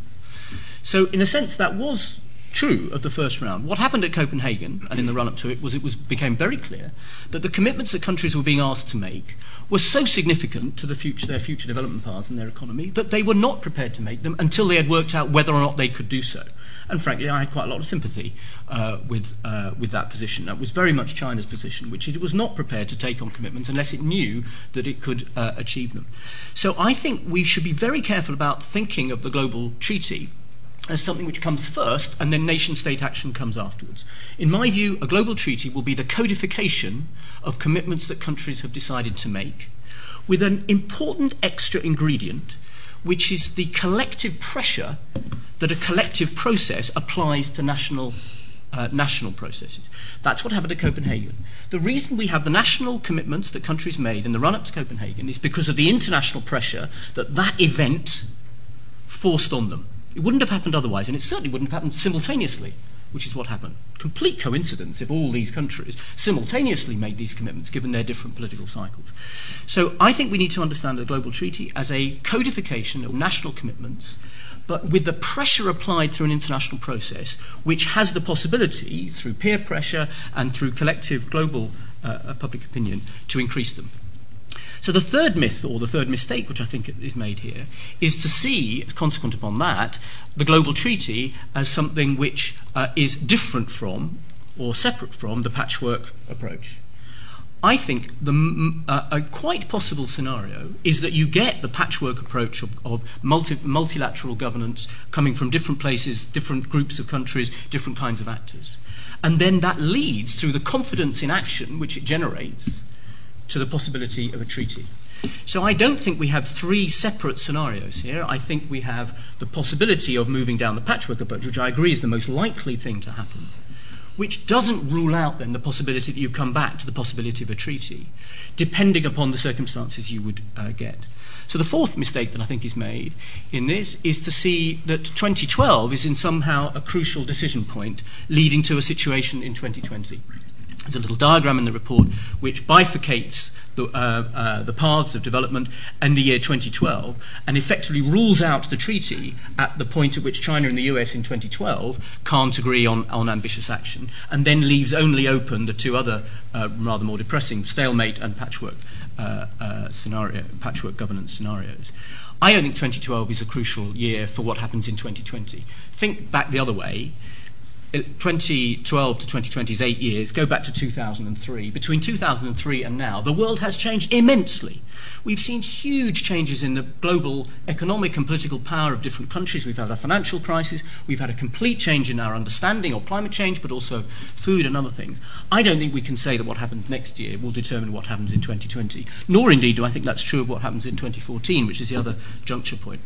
So, in a sense, that was true of the first round. What happened at Copenhagen and in the run up to it was it was, became very clear that the commitments that countries were being asked to make were so significant to the future, their future development paths and their economy that they were not prepared to make them until they had worked out whether or not they could do so. And frankly, I had quite a lot of sympathy uh, with, uh, with that position. That was very much China's position, which it was not prepared to take on commitments unless it knew that it could uh, achieve them. So I think we should be very careful about thinking of the global treaty as something which comes first and then nation state action comes afterwards. In my view, a global treaty will be the codification of commitments that countries have decided to make with an important extra ingredient, which is the collective pressure that a collective process applies to national uh, national processes. That's what happened at Copenhagen. The reason we have the national commitments that countries made in the run up to Copenhagen is because of the international pressure that that event forced on them. It wouldn't have happened otherwise, and it certainly wouldn't have happened simultaneously, which is what happened. Complete coincidence if all these countries simultaneously made these commitments, given their different political cycles. So I think we need to understand the global treaty as a codification of national commitments, but with the pressure applied through an international process, which has the possibility, through peer pressure and through collective global uh, public opinion, to increase them. So the third myth, or the third mistake, which I think is made here, is to see, consequent upon that, the global treaty as something which uh, is different from or separate from the patchwork approach. I think the, uh, a quite possible scenario is that you get the patchwork approach of, of multi, multilateral governance coming from different places, different groups of countries, different kinds of actors. And then that leads through the confidence in action which it generates to the possibility of a treaty. So I don't think we have three separate scenarios here. I think we have the possibility of moving down the patchwork approach, which I agree is the most likely thing to happen, which doesn't rule out then the possibility that you come back to the possibility of a treaty, depending upon the circumstances you would uh, get. So the fourth mistake that I think is made in this is to see that 2012 is in somehow a crucial decision point leading to a situation in 2020. There's a little diagram in the report which bifurcates the, uh, uh, the paths of development in the year 2012 and effectively rules out the treaty at the point at which China and the US in 2012 can't agree on, on ambitious action and then leaves only open the two other uh, rather more depressing stalemate and patchwork uh, uh, scenario, patchwork governance scenarios. I don't think 2012 is a crucial year for what happens in 2020. Think back the other way. 2012 to 2020 is eight years. Go back to 2003. Between 2003 and now, the world has changed immensely. We've seen huge changes in the global economic and political power of different countries. We've had a financial crisis. We've had a complete change in our understanding of climate change, but also of food and other things. I don't think we can say that what happens next year will determine what happens in 2020, nor indeed do I think that's true of what happens in 2014, which is the other juncture point.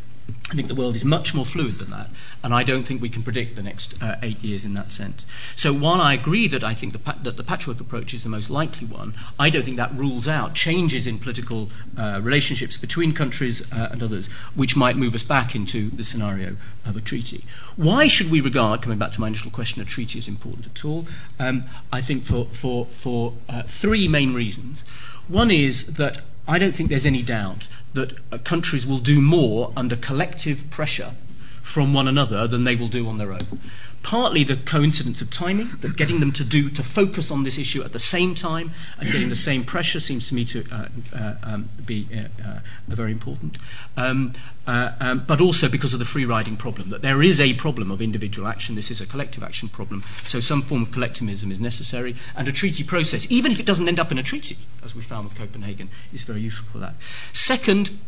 I think the world is much more fluid than that, and I don't think we can predict the next uh, eight years in that sense. So while I agree that I think the pa- that the patchwork approach is the most likely one, I don't think that rules out changes in political uh, relationships between countries uh, and others, which might move us back into the scenario of a treaty. Why should we regard, coming back to my initial question, a treaty as important at all? Um, I think for for for uh, three main reasons. One is that I don't think there's any doubt that uh, countries will do more under collective pressure from one another than they will do on their own. Partly the coincidence of timing, that getting them to do to focus on this issue at the same time and getting the same pressure seems to me to uh, uh, um, be uh, uh very important. Um, uh, um, but also because of the free riding problem, that there is a problem of individual action. This is a collective action problem. So some form of collectivism is necessary, and a treaty process, even if it doesn't end up in a treaty, as we found with Copenhagen, is very useful for that. Second,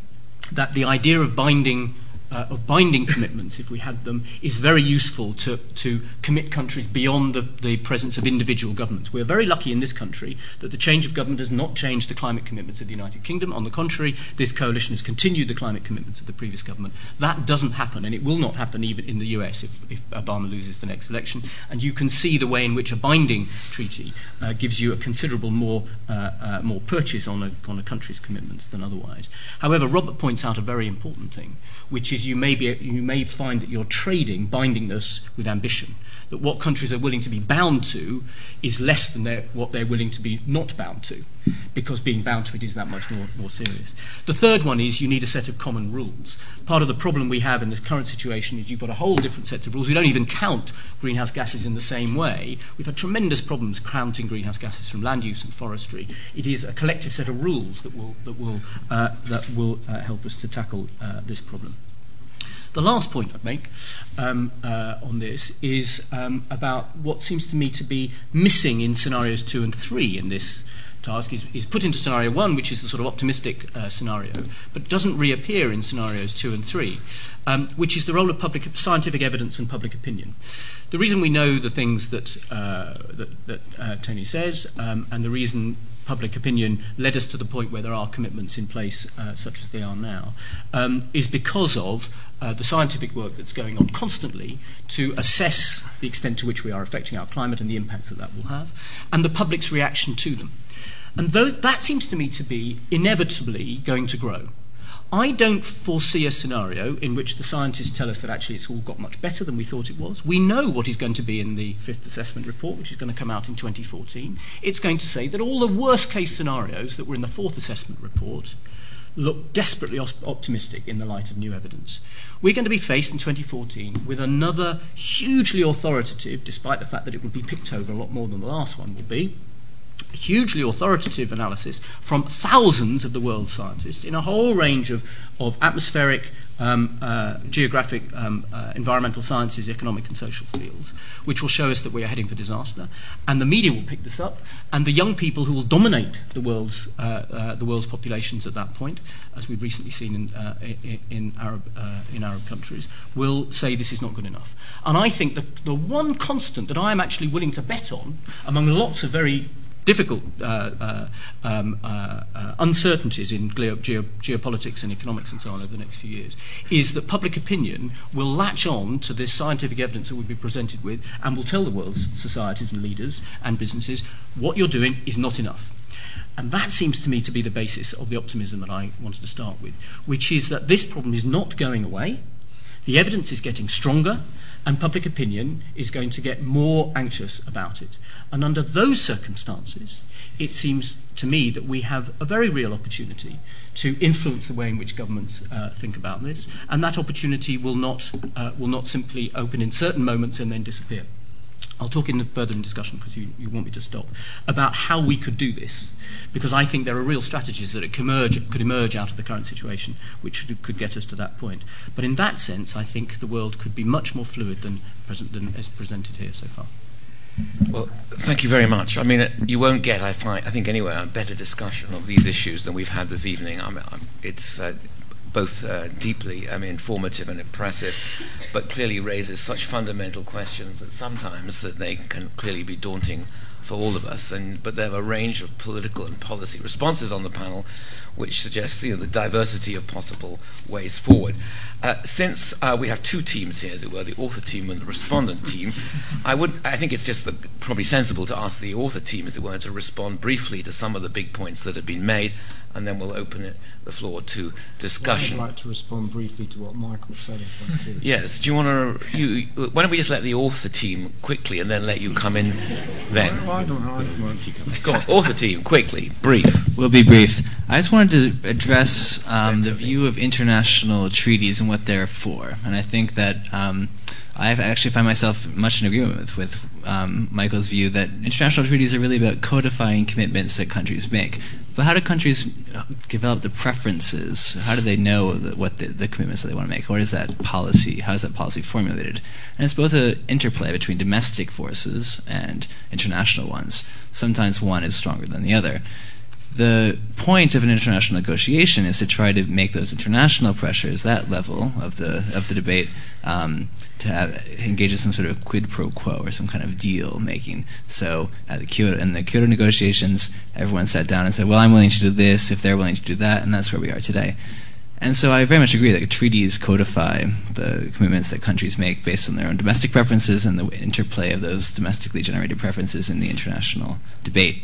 that the idea of binding uh, of binding commitments, if we had them, is very useful to, to commit countries beyond the, the presence of individual governments. We're very lucky in this country that the change of government has not changed the climate commitments of the United Kingdom. On the contrary, this coalition has continued the climate commitments of the previous government. That doesn't happen, and it will not happen even in the US if, if Obama loses the next election. And you can see the way in which a binding treaty uh, gives you a considerable more, uh, uh more purchase on a, on a country's commitments than otherwise. However, Robert points out a very important thing, which is is you may, be, you may find that you're trading bindingness with ambition. That what countries are willing to be bound to is less than they're, what they're willing to be not bound to, because being bound to it is that much more, more serious. The third one is you need a set of common rules. Part of the problem we have in the current situation is you've got a whole different set of rules. We don't even count greenhouse gases in the same way. We've had tremendous problems counting greenhouse gases from land use and forestry. It is a collective set of rules that will, that will, uh, that will uh, help us to tackle uh, this problem. The last point I'd make um, uh, on this is um, about what seems to me to be missing in scenarios two and three in this task is, is put into scenario one, which is the sort of optimistic uh, scenario, but doesn't reappear in scenarios two and three, um, which is the role of public scientific evidence and public opinion. The reason we know the things that, uh, that, that uh, Tony says, um, and the reason public opinion led us to the point where there are commitments in place, uh, such as they are now, um, is because of uh, the scientific work that's going on constantly to assess the extent to which we are affecting our climate and the impacts that that will have, and the public's reaction to them. And though that seems to me to be inevitably going to grow. I don't foresee a scenario in which the scientists tell us that actually it's all got much better than we thought it was. We know what is going to be in the fifth assessment report, which is going to come out in 2014. It's going to say that all the worst case scenarios that were in the fourth assessment report look desperately optimistic in the light of new evidence. We're going to be faced in 2014 with another hugely authoritative, despite the fact that it will be picked over a lot more than the last one will be, hugely authoritative analysis from thousands of the world's scientists in a whole range of, of atmospheric, um, uh, geographic, um, uh, environmental sciences, economic, and social fields, which will show us that we are heading for disaster. And the media will pick this up, and the young people who will dominate the world's, uh, uh the world's populations at that point, as we've recently seen in, uh, in, Arab, uh, in Arab countries, will say this is not good enough. And I think that the one constant that I am actually willing to bet on, among lots of very difficult uh, uh, um, uh, uncertainties in geo- geopolitics and economics and so on over the next few years is that public opinion will latch on to this scientific evidence that we'll be presented with and will tell the world's societies and leaders and businesses what you're doing is not enough. And that seems to me to be the basis of the optimism that I wanted to start with, which is that this problem is not going away. The evidence is getting stronger, and public opinion is going to get more anxious about it. And under those circumstances, it seems to me that we have a very real opportunity to influence the way in which governments uh, think about this, and that opportunity will not, uh, will not simply open in certain moments and then disappear. I'll talk in further in discussion because you, you want me to stop about how we could do this, because I think there are real strategies that could emerge, could emerge out of the current situation, which could get us to that point. But in that sense, I think the world could be much more fluid than, present, than is presented here so far. Well, thank you very much. I mean, you won't get, I, find, I think, anywhere a better discussion of these issues than we've had this evening. I'm, it's uh, both uh, deeply I mean, informative and impressive, but clearly raises such fundamental questions that sometimes that they can clearly be daunting for all of us. And but there are a range of political and policy responses on the panel, which suggests you know, the diversity of possible ways forward. Uh, since uh, we have two teams here, as it were, the author team and the respondent team, I would I think it's just the, probably sensible to ask the author team, as it were, to respond briefly to some of the big points that have been made, and then we'll open it, the floor to discussion. Well, I'd like to respond briefly to what Michael said. yes. Do you want to? You, why don't we just let the author team quickly, and then let you come in then? Well, I don't know. Go on, author team, quickly, brief. We'll be brief. I just wanted to address um, the view of international treaties and what they're for, and I think that. Um, I actually find myself much in agreement with, with um, Michael's view that international treaties are really about codifying commitments that countries make. But how do countries develop the preferences? How do they know the, what the, the, commitments that they want to make? What is that policy? How is that policy formulated? And it's both an interplay between domestic forces and international ones. Sometimes one is stronger than the other the point of an international negotiation is to try to make those international pressures, that level of the of the debate, um, to have, engage in some sort of quid pro quo or some kind of deal making. So at the Kyoto in the Kyoto negotiations, everyone sat down and said, "Well, I'm willing to do this if they're willing to do that," and that's where we are today. And so I very much agree that treaties codify the commitments that countries make based on their own domestic preferences and the interplay of those domestically generated preferences in the international debate.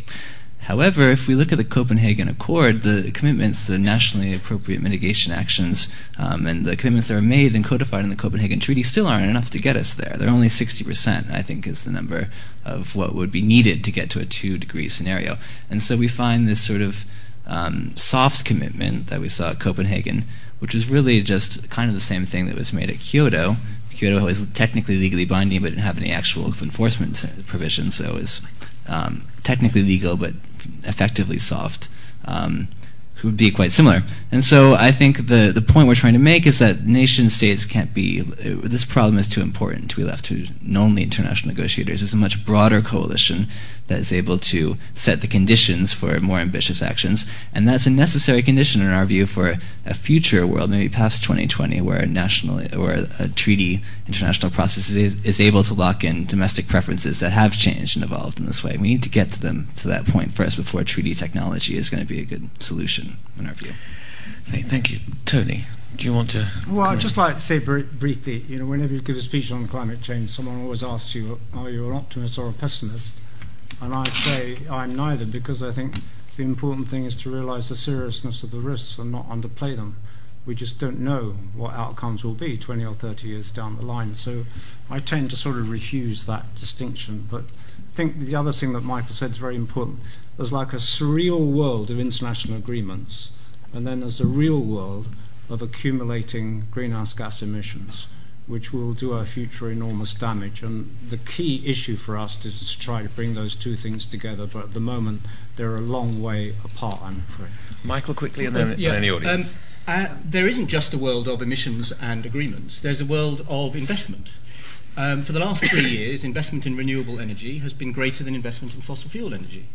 However, if we look at the Copenhagen Accord, the commitments, the nationally appropriate mitigation actions, um, and the commitments that are made and codified in the Copenhagen Treaty still aren't enough to get us there. They're only 60%, I think, is the number of what would be needed to get to a two degree scenario. And so we find this sort of um, soft commitment that we saw at Copenhagen, which was really just kind of the same thing that was made at Kyoto. Kyoto was technically legally binding, but didn't have any actual enforcement provisions, so it was um, technically legal, but effectively soft. Um, would be quite similar. And so I think the, the point we're trying to make is that nation states can't be, this problem is too important to be left to only international negotiators. There's a much broader coalition that is able to set the conditions for more ambitious actions. And that's a necessary condition, in our view, for a future world, maybe past 2020, where a, national, where a treaty international process is, is able to lock in domestic preferences that have changed and evolved in this way. We need to get to them to that point first before treaty technology is going to be a good solution in our view. Thank you. Tony, do you want to? Well, I'd just like to say very briefly, you know, whenever you give a speech on climate change, someone always asks you, are you an optimist or a pessimist? And I say I'm neither because I think the important thing is to realize the seriousness of the risks and not underplay them. We just don't know what outcomes will be 20 or 30 years down the line. So I tend to sort of refuse that distinction. But I think the other thing that Michael said is very important. There's like a surreal world of international agreements, and then there's a real world of accumulating greenhouse gas emissions which will do our future enormous damage. And the key issue for us is to try to bring those two things together, but at the moment they're a long way apart, I'm afraid. Michael, quickly, and then, uh, yeah, and then the audience. Um, uh, there isn't just a world of emissions and agreements, there's a world of investment. Um, for the last three years, investment in renewable energy has been greater than investment in fossil fuel energy.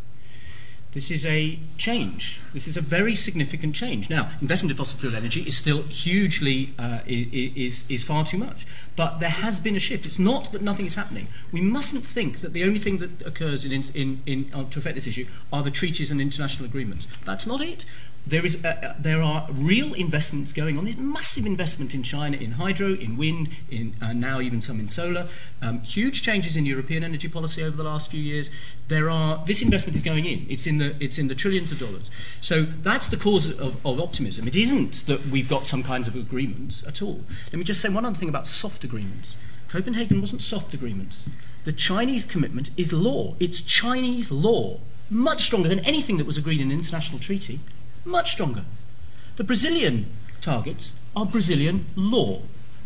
This is a change. This is a very significant change. Now, investment in fossil fuel energy is still hugely, uh, is, is far too much. But there has been a shift. It's not that nothing is happening. We mustn't think that the only thing that occurs in, in, in, uh, to affect this issue are the treaties and international agreements. That's not it. There, is, uh, uh, there are real investments going on. There's massive investment in China in hydro, in wind, in uh, now even some in solar. Um, huge changes in European energy policy over the last few years. There are this investment is going in. It's in the it's in the trillions of dollars. So that's the cause of, of optimism. It isn't that we've got some kinds of agreements at all. Let me just say one other thing about soft agreements. Copenhagen wasn't soft agreements. The Chinese commitment is law. It's Chinese law, much stronger than anything that was agreed in an international treaty much stronger. The Brazilian targets are Brazilian law.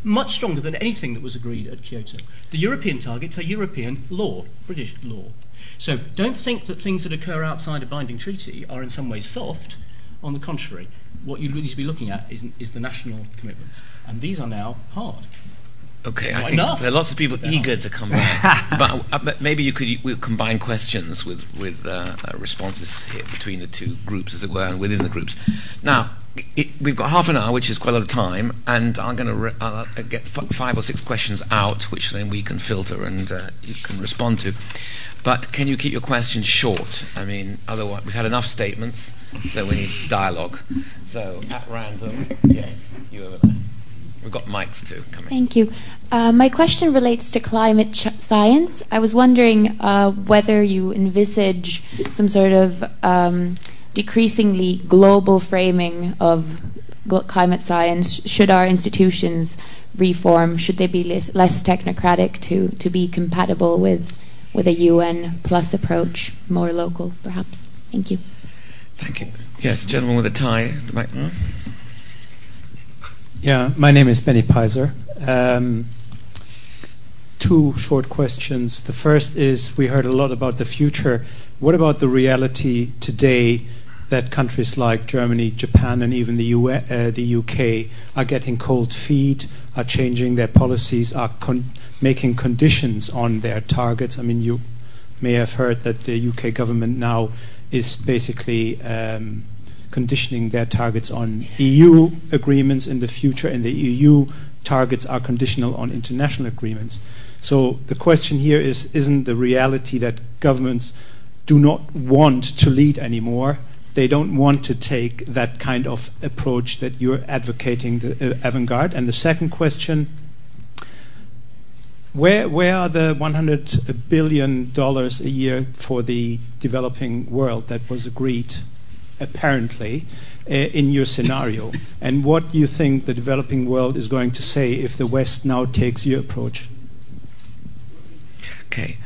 much stronger than anything that was agreed at Kyoto. The European targets are European law, British law. So don't think that things that occur outside a binding treaty are in some way soft. On the contrary, what you need to be looking at is, is the national commitments. And these are now hard. Okay, I Not think enough. there are lots of people eager to come back. but, uh, but maybe you could we'll combine questions with with uh, uh, responses here between the two groups, as it were, and within the groups. Now. It, we've got half an hour, which is quite a lot of time, and I'm going to re- uh, get f- five or six questions out, which then we can filter and uh, you can respond to. But can you keep your questions short? I mean, otherwise, we've had enough statements, so we need dialogue. So, at random, yes, you over there. We've got mics too coming. Thank you. Uh, my question relates to climate ch- science. I was wondering uh, whether you envisage some sort of um, decreasingly global framing of gl- climate science. Should our institutions reform? Should they be less, less technocratic to, to be compatible with, with a UN plus approach, more local, perhaps? Thank you. Thank you. Yes, gentleman with a tie. The mic-? Yeah, my name is Benny Peiser. Um, two short questions. The first is we heard a lot about the future. What about the reality today that countries like Germany, Japan, and even the, uh, the UK are getting cold feet, are changing their policies, are con- making conditions on their targets? I mean, you may have heard that the UK government now is basically. Um, conditioning their targets on EU agreements in the future, and the EU targets are conditional on international agreements. So the question here is isn't the reality that governments do not want to lead anymore? They don't want to take that kind of approach that you're advocating, the uh, avant garde. And the second question where, where are the 100 billion dollars a year for the developing world that was agreed apparently, uh, in your scenario? and what do you think the developing world is going to say if the West now takes your approach? Okay.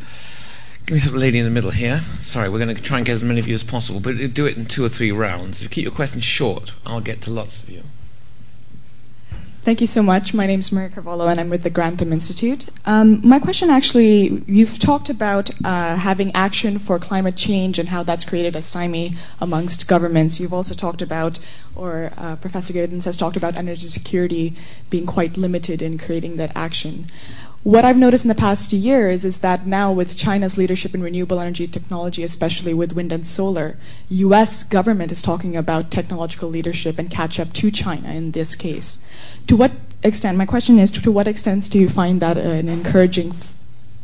Give me the lady in the middle here. Sorry, we're going to try and get as many of you as possible, but do it in two or three rounds. If you keep your questions short, I'll get to lots of you. Thank you so much. My name is Maria Carvalho, and I'm with the Grantham Institute. Um, my question actually, you've talked about uh, having action for climate change and how that's created a stymie amongst governments. You've also talked about, or uh, Professor Giddens has talked about energy security being quite limited in creating that action. What I've noticed in the past years is that now with China's leadership in renewable energy technology, especially with wind and solar, US government is talking about technological leadership and catch up to China in this case. To what extent, my question is, to, what extent do you find that an encouraging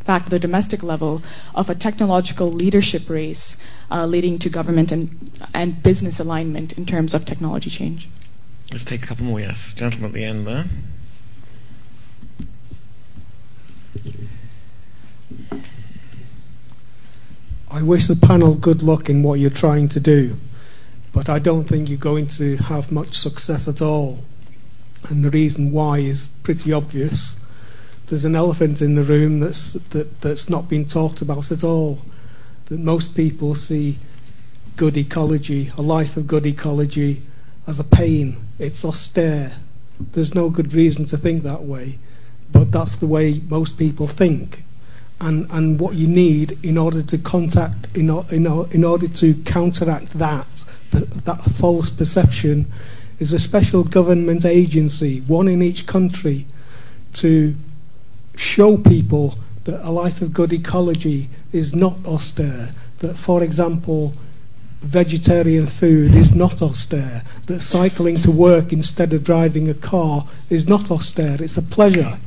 fact the domestic level of a technological leadership race uh, leading to government and, and business alignment in terms of technology change? Let's take a couple more, yes. Gentleman at the end there. I wish the panel good luck in what you're trying to do, but I don't think you're going to have much success at all. And the reason why is pretty obvious. There's an elephant in the room that's, that, that's not been talked about at all. That most people see good ecology, a life of good ecology, as a pain. It's austere. There's no good reason to think that way, but that's the way most people think and and what you need in order to contact in, in, in order to counteract that that false perception is a special government agency one in each country to show people that a life of good ecology is not austere that for example vegetarian food is not austere that cycling to work instead of driving a car is not austere. It's a pleasure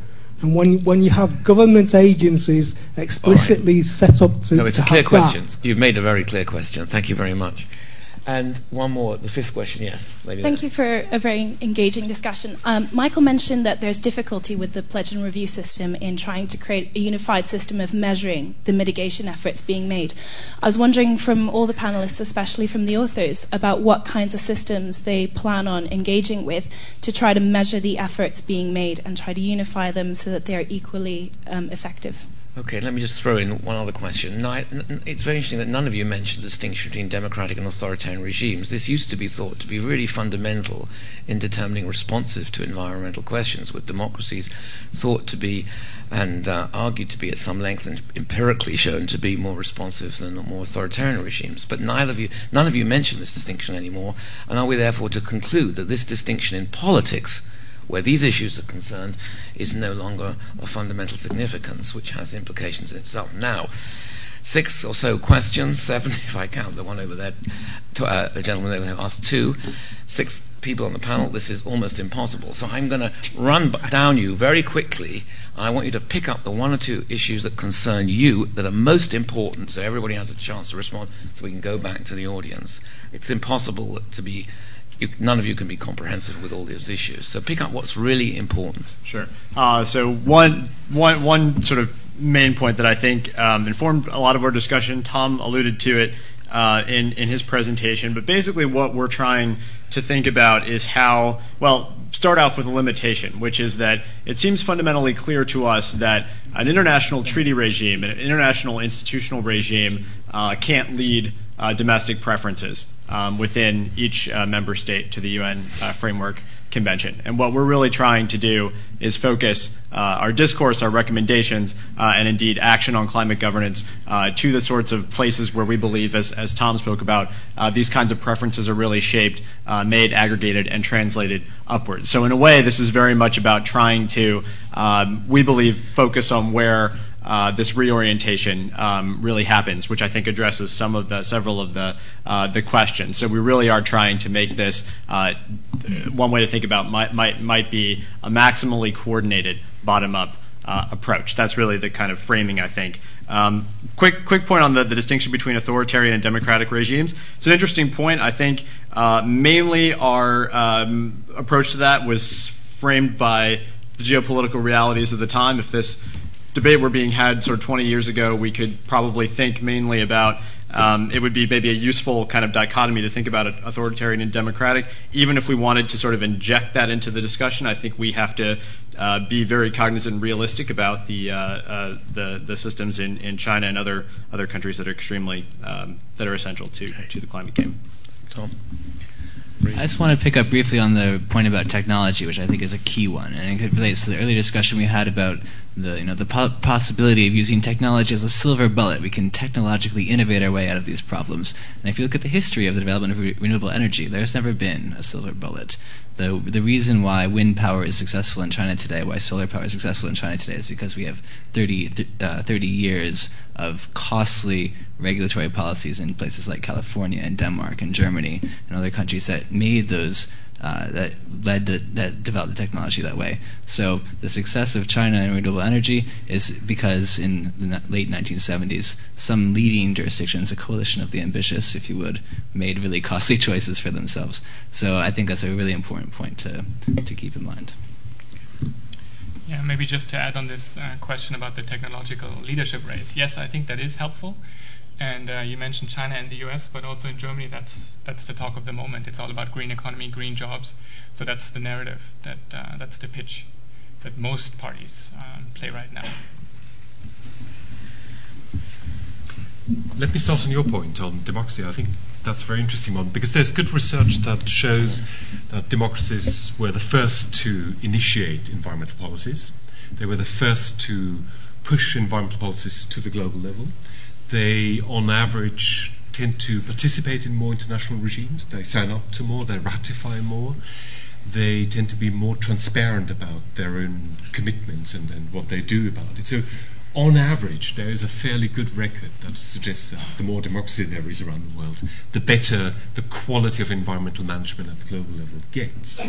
and when when you have government agencies explicitly right. set up to no, it's to a clear question. You've made a very clear question. Thank you very much. And one more, the fifth question, yes. Lady Thank there. you for a very engaging discussion. Um, Michael mentioned that there's difficulty with the pledge and review system in trying to create a unified system of measuring the mitigation efforts being made. I was wondering from all the panelists, especially from the authors, about what kinds of systems they plan on engaging with to try to measure the efforts being made and try to unify them so that they're equally um, effective. Okay, let me just throw in one other question. It's very interesting that none of you mentioned the distinction between democratic and authoritarian regimes. This used to be thought to be really fundamental in determining responsive to environmental questions, with democracies thought to be and uh, argued to be at some length and empirically shown to be more responsive than more authoritarian regimes. But neither of you, none of you mention this distinction anymore, and are we therefore to conclude that this distinction in politics where these issues are concerned is no longer of fundamental significance, which has implications in itself. Now, six or so questions, seven if I count the one over there, to, uh, the gentleman over there asked two, six people on the panel. This is almost impossible. So I'm going to run down you very quickly. I want you to pick up the one or two issues that concern you that are most important so everybody has a chance to respond so we can go back to the audience. It's impossible to be you, none of you can be comprehensive with all these issues. So pick up what's really important. Sure. Uh, so one, one, one sort of main point that I think um, informed a lot of our discussion. Tom alluded to it uh, in in his presentation, but basically what we're trying to think about is how well start off with a limitation, which is that it seems fundamentally clear to us that an international treaty regime, an international institutional regime, uh, can't lead uh, domestic preferences um, within each uh, member state to the UN uh, Framework Convention. And what we're really trying to do is focus uh, our discourse, our recommendations, uh, and indeed action on climate governance uh, to the sorts of places where we believe, as, as Tom spoke about, these kinds of preferences are really shaped, made, aggregated, and translated upwards. So, in a way, this is very much about trying to, um, we believe, focus on where uh, this reorientation um, really happens, which I think addresses some of the several of the uh, the questions. So we really are trying to make this uh, one way to think about might might might be a maximally coordinated bottom up. Uh, approach. That's really the kind of framing, I think. Um, quick, quick point on the, the, distinction between authoritarian and democratic regimes. It's an interesting point. I think uh, mainly our um, approach to that was framed by the geopolitical realities of the time. If this debate were being had sort of 20 years ago, we could probably think mainly about um, it would be maybe a useful kind of dichotomy to think about authoritarian and democratic. Even if we wanted to sort of inject that into the discussion, I think we have to uh, be very cognizant and realistic about the uh, uh, the, the, systems in, in China and other other countries that are extremely um, that are essential to to the climate game. Tom. I just want to pick up briefly on the point about technology, which I think is a key one, and it relates to the earlier discussion we had about the you know the po- possibility of using technology as a silver bullet. We can technologically innovate our way out of these problems. And if you look at the history of the development of re- renewable energy, there's never been a silver bullet. The the reason why wind power is successful in China today, why solar power is successful in China today, is because we have 30, th- uh, 30 years of costly regulatory policies in places like California and Denmark and Germany and other countries that made those uh, that led the, that developed the technology that way. So the success of China in renewable energy is because in the late 1970s, some leading jurisdictions, a coalition of the ambitious, if you would, made really costly choices for themselves. So I think that's a really important point to to keep in mind. Yeah, maybe just to add on this uh, question about the technological leadership race. Yes, I think that is helpful. And uh, you mentioned China and the US, but also in Germany, that's, that's the talk of the moment. It's all about green economy, green jobs. So that's the narrative, that, uh, that's the pitch that most parties um, play right now. Let me start on your point on democracy. I think that's a very interesting one because there's good research that shows that democracies were the first to initiate environmental policies. They were the first to push environmental policies to the global level. They, on average, tend to participate in more international regimes. They sign up to more, they ratify more. They tend to be more transparent about their own commitments and, and what they do about it. So, on average, there is a fairly good record that suggests that the more democracy there is around the world, the better the quality of environmental management at the global level gets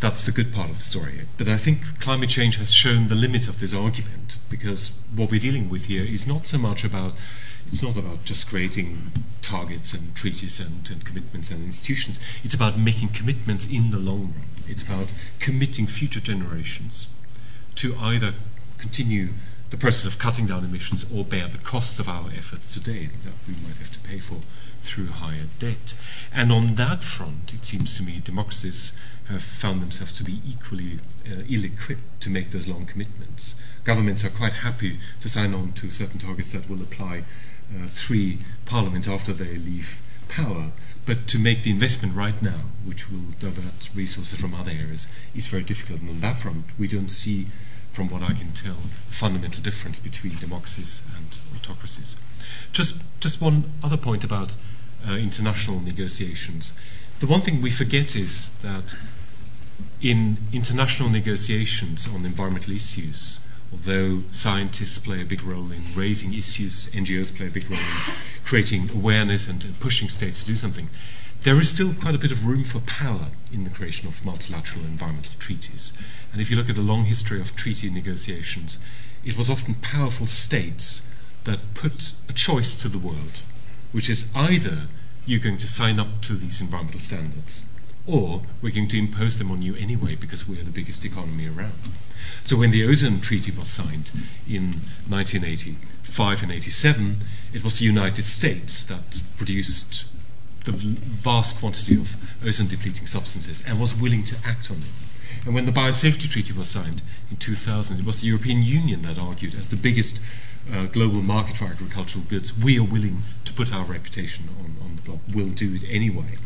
that's the good part of the story. But I think climate change has shown the limit of this argument because what we're dealing with here is not so much about it's not about just creating targets and treaties and, and commitments and institutions. It's about making commitments in the long run. It's about committing future generations to either continue the process of cutting down emissions or bear the costs of our efforts today that we might have to pay for through higher debt. And on that front, it seems to me democracies have found themselves to be equally uh, ill equipped to make those long commitments. Governments are quite happy to sign on to certain targets that will apply uh, three parliaments after they leave power. But to make the investment right now, which will divert resources from other areas, is very difficult. And on that front, we don't see, from what I can tell, a fundamental difference between democracies and autocracies. Just, just one other point about uh, international negotiations. The one thing we forget is that in international negotiations on environmental issues, although scientists play a big role in raising issues, NGOs play a big role in creating awareness and pushing states to do something, there is still quite a bit of room for power in the creation of multilateral environmental treaties. And if you look at the long history of treaty negotiations, it was often powerful states that put a choice to the world, which is either you're going to sign up to these environmental standards, or we're going to impose them on you anyway because we're the biggest economy around. So when the Ozone Treaty was signed in 1985 and 87, it was the United States that produced the vast quantity of ozone depleting substances and was willing to act on it. And when the Biosafety Treaty was signed in 2000, it was the European Union that argued, as the biggest uh, global market for agricultural goods, we are willing to put our reputation on, on the block. We'll do it anyway.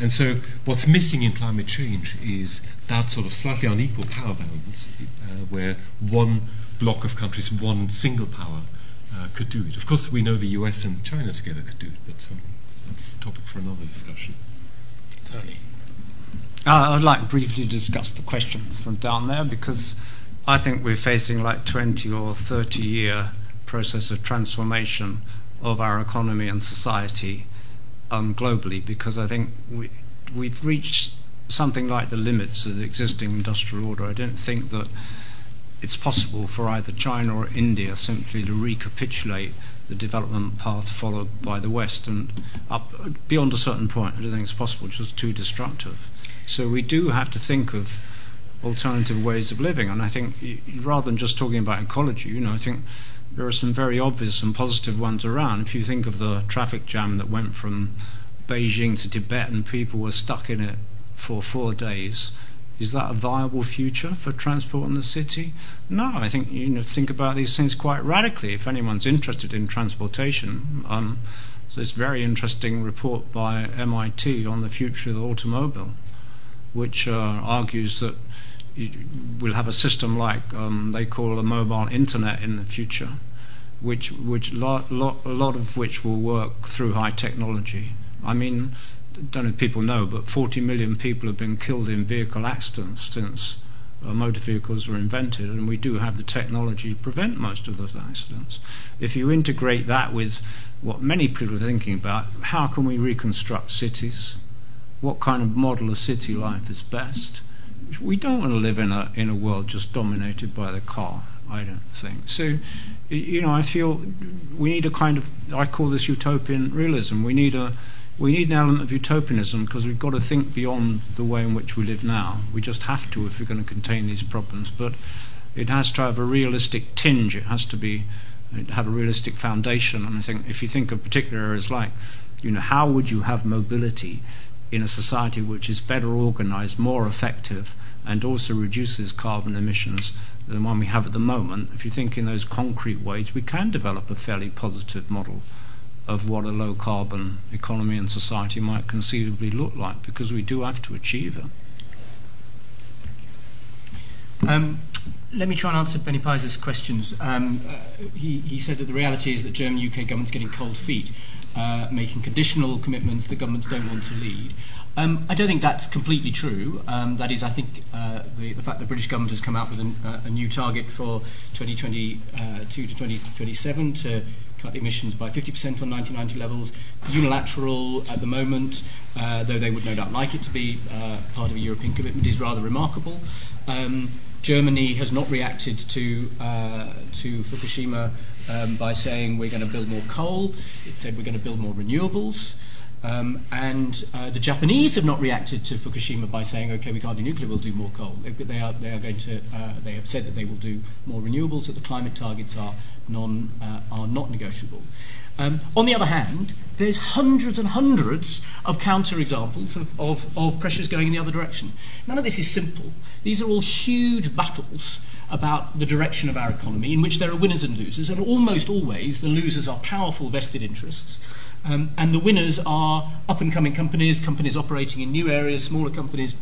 And so, what's missing in climate change is that sort of slightly unequal power balance uh, where one block of countries, one single power, uh, could do it. Of course, we know the US and China together could do it, but um, that's a topic for another discussion. Tony. Uh, I'd like briefly to discuss the question from down there because I think we're facing like 20 or 30 year process of transformation of our economy and society um, globally because I think we, we've reached something like the limits of the existing industrial order. I don't think that it's possible for either China or India simply to recapitulate the development path followed by the West and up beyond a certain point. I don't think it's possible, it's just too destructive. So we do have to think of alternative ways of living. And I think rather than just talking about ecology, you know, I think there are some very obvious and positive ones around. If you think of the traffic jam that went from Beijing to Tibet and people were stuck in it for four days, is that a viable future for transport in the city? No, I think you know think about these things quite radically. If anyone's interested in transportation, um, so this very interesting report by MIT on the future of the automobile, which uh, argues that we'll have a system like um, they call a mobile internet in the future, which which lot, lot, a lot of which will work through high technology. I mean, don't know if people know, but 40 million people have been killed in vehicle accidents since uh, motor vehicles were invented, and we do have the technology to prevent most of those accidents. If you integrate that with what many people are thinking about, how can we reconstruct cities? What kind of model of city life is best? We don't want to live in a in a world just dominated by the car. I don't think so. You know, I feel we need a kind of I call this utopian realism. We need a we need an element of utopianism because we've got to think beyond the way in which we live now. We just have to if we're going to contain these problems. But it has to have a realistic tinge. It has to be have a realistic foundation. And I think if you think of particular areas like, you know, how would you have mobility in a society which is better organized, more effective, and also reduces carbon emissions than the one we have at the moment, if you think in those concrete ways, we can develop a fairly positive model of what a low carbon economy and society might conceivably look like because we do have to achieve it. Um, let me try and answer Benny Peiser's questions. Um, uh, he, he, said that the reality is that German UK government's getting cold feet, uh, making conditional commitments that governments don't want to lead. Um, I don't think that's completely true. Um, that is, I think uh, the, the, fact that the British government has come out with an, uh, a new target for 2022 uh, to 2027 to cut emissions by 50% on 1990 levels, unilateral at the moment, uh, though they would no doubt like it to be part of a European commitment, is rather remarkable. Um, Germany has not reacted to, uh, to Fukushima um, by saying we're going to build more coal. It said we're going to build more renewables. Um, and uh, the Japanese have not reacted to Fukushima by saying, okay, we can't do nuclear, we'll do more coal. They, they are, they are going to, uh, they have said that they will do more renewables, that the climate targets are, non, uh, are not negotiable. Um, on the other hand, there's hundreds and hundreds of counterexamples of, of, of pressures going in the other direction. None of this is simple. These are all huge battles about the direction of our economy in which there are winners and losers, and almost always the losers are powerful vested interests. Um, and the winners are up and coming companies, companies operating in new areas, smaller companies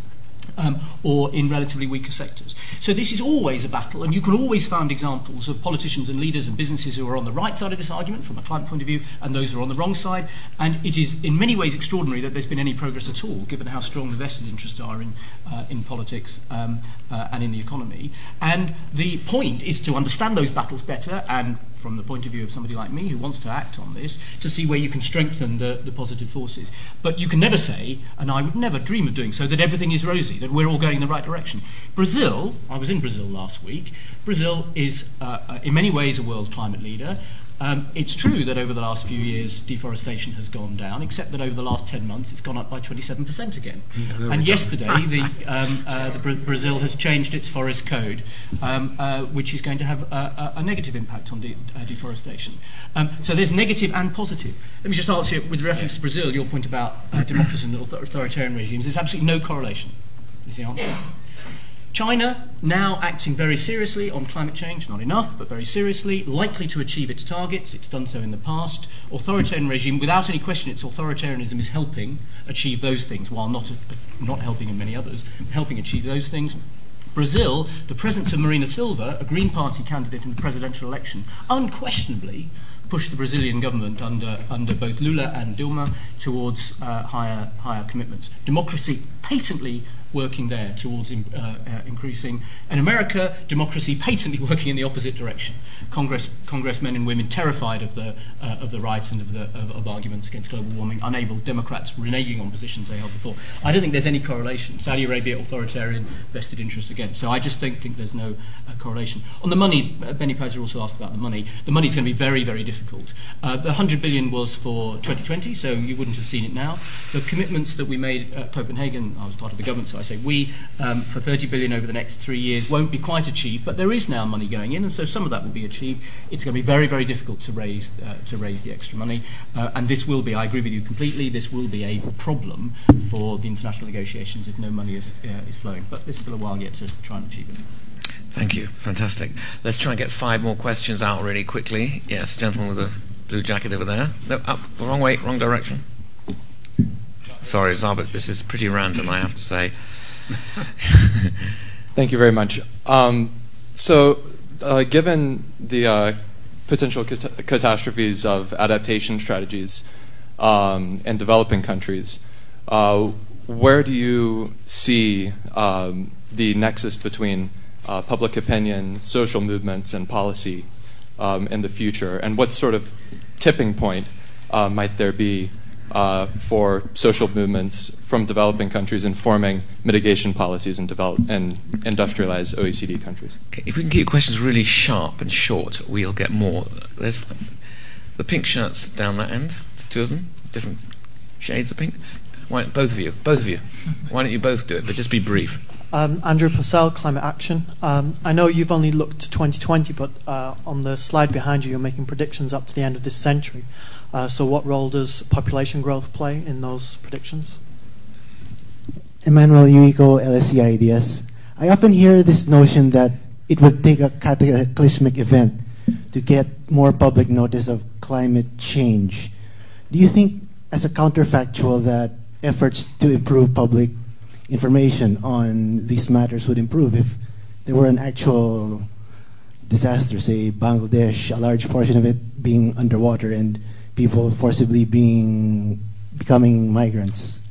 um, or in relatively weaker sectors. So this is always a battle, and you can always find examples of politicians and leaders and businesses who are on the right side of this argument from a climate point of view, and those who are on the wrong side. And it is in many ways extraordinary that there's been any progress at all, given how strong the vested interests are in, uh, in politics um, uh, and in the economy. And the point is to understand those battles better and from the point of view of somebody like me who wants to act on this, to see where you can strengthen the, the positive forces. But you can never say, and I would never dream of doing so, that everything is rosy, that we're all going in the right direction. Brazil, I was in Brazil last week, Brazil is uh, uh in many ways a world climate leader. Um, it's true that over the last few years deforestation has gone down, except that over the last 10 months it's gone up by 27% again. Yeah, and yesterday, the, um, uh, the Bra- Brazil has changed its forest code, um, uh, which is going to have a, a, a negative impact on de- uh, deforestation. Um, so there's negative and positive. Let me just answer with reference to Brazil, your point about uh, democracy and authoritarian regimes. There's absolutely no correlation, is the answer. China, now acting very seriously on climate change, not enough, but very seriously, likely to achieve its targets. It's done so in the past. Authoritarian regime, without any question, its authoritarianism is helping achieve those things, while not, not helping in many others, helping achieve those things. Brazil, the presence of Marina Silva, a Green Party candidate in the presidential election, unquestionably pushed the Brazilian government under, under both Lula and Dilma towards uh, higher, higher commitments. Democracy patently working there towards uh, uh, increasing. In America, democracy patently working in the opposite direction. Congress, congressmen and women terrified of the, uh, of the rights and of, the, of, of arguments against global warming, unable, Democrats reneging on positions they held before. I don't think there's any correlation. Saudi Arabia, authoritarian, vested interests again. So I just don't think there's no uh, correlation. On the money, uh, Benny Peiser also asked about the money. The money is going to be very, very difficult. Uh, the 100 billion was for 2020, so you wouldn't have seen it now. The commitments that we made at Copenhagen, I was part of the government, so I say we, um, for 30 billion over the next three years, won't be quite achieved, but there is now money going in, and so some of that will be achieved. It's going to be very, very difficult to raise, uh, to raise the extra money, uh, and this will be, I agree with you completely, this will be a problem for the international negotiations if no money is, uh, is flowing. But there's still a while yet to try and achieve it. Thank you. Fantastic. Let's try and get five more questions out really quickly. Yes, gentleman with the blue jacket over there. No, up, wrong way, wrong direction. Sorry, Zarbit, this is pretty random, I have to say. Thank you very much. Um, so, uh, given the uh, potential cat- catastrophes of adaptation strategies um, in developing countries, uh, where do you see um, the nexus between uh, public opinion, social movements, and policy um, in the future? And what sort of tipping point uh, might there be uh, for social movements from developing countries informing mitigation policies in, develop- in industrialized OECD countries. Okay, if we can keep your questions really sharp and short, we'll get more. There's the pink shirts down that end, two of them, different shades of pink. Why, both of you, both of you. Why don't you both do it, but just be brief. Um, Andrew Purcell, Climate Action. Um, I know you've only looked to 2020, but uh, on the slide behind you, you're making predictions up to the end of this century. Uh, so, what role does population growth play in those predictions? Emmanuel Uico, LSE IDS. I often hear this notion that it would take a cataclysmic event to get more public notice of climate change. Do you think, as a counterfactual, that efforts to improve public information on these matters would improve if there were an actual disaster, say Bangladesh, a large portion of it being underwater, and people forcibly being becoming migrants.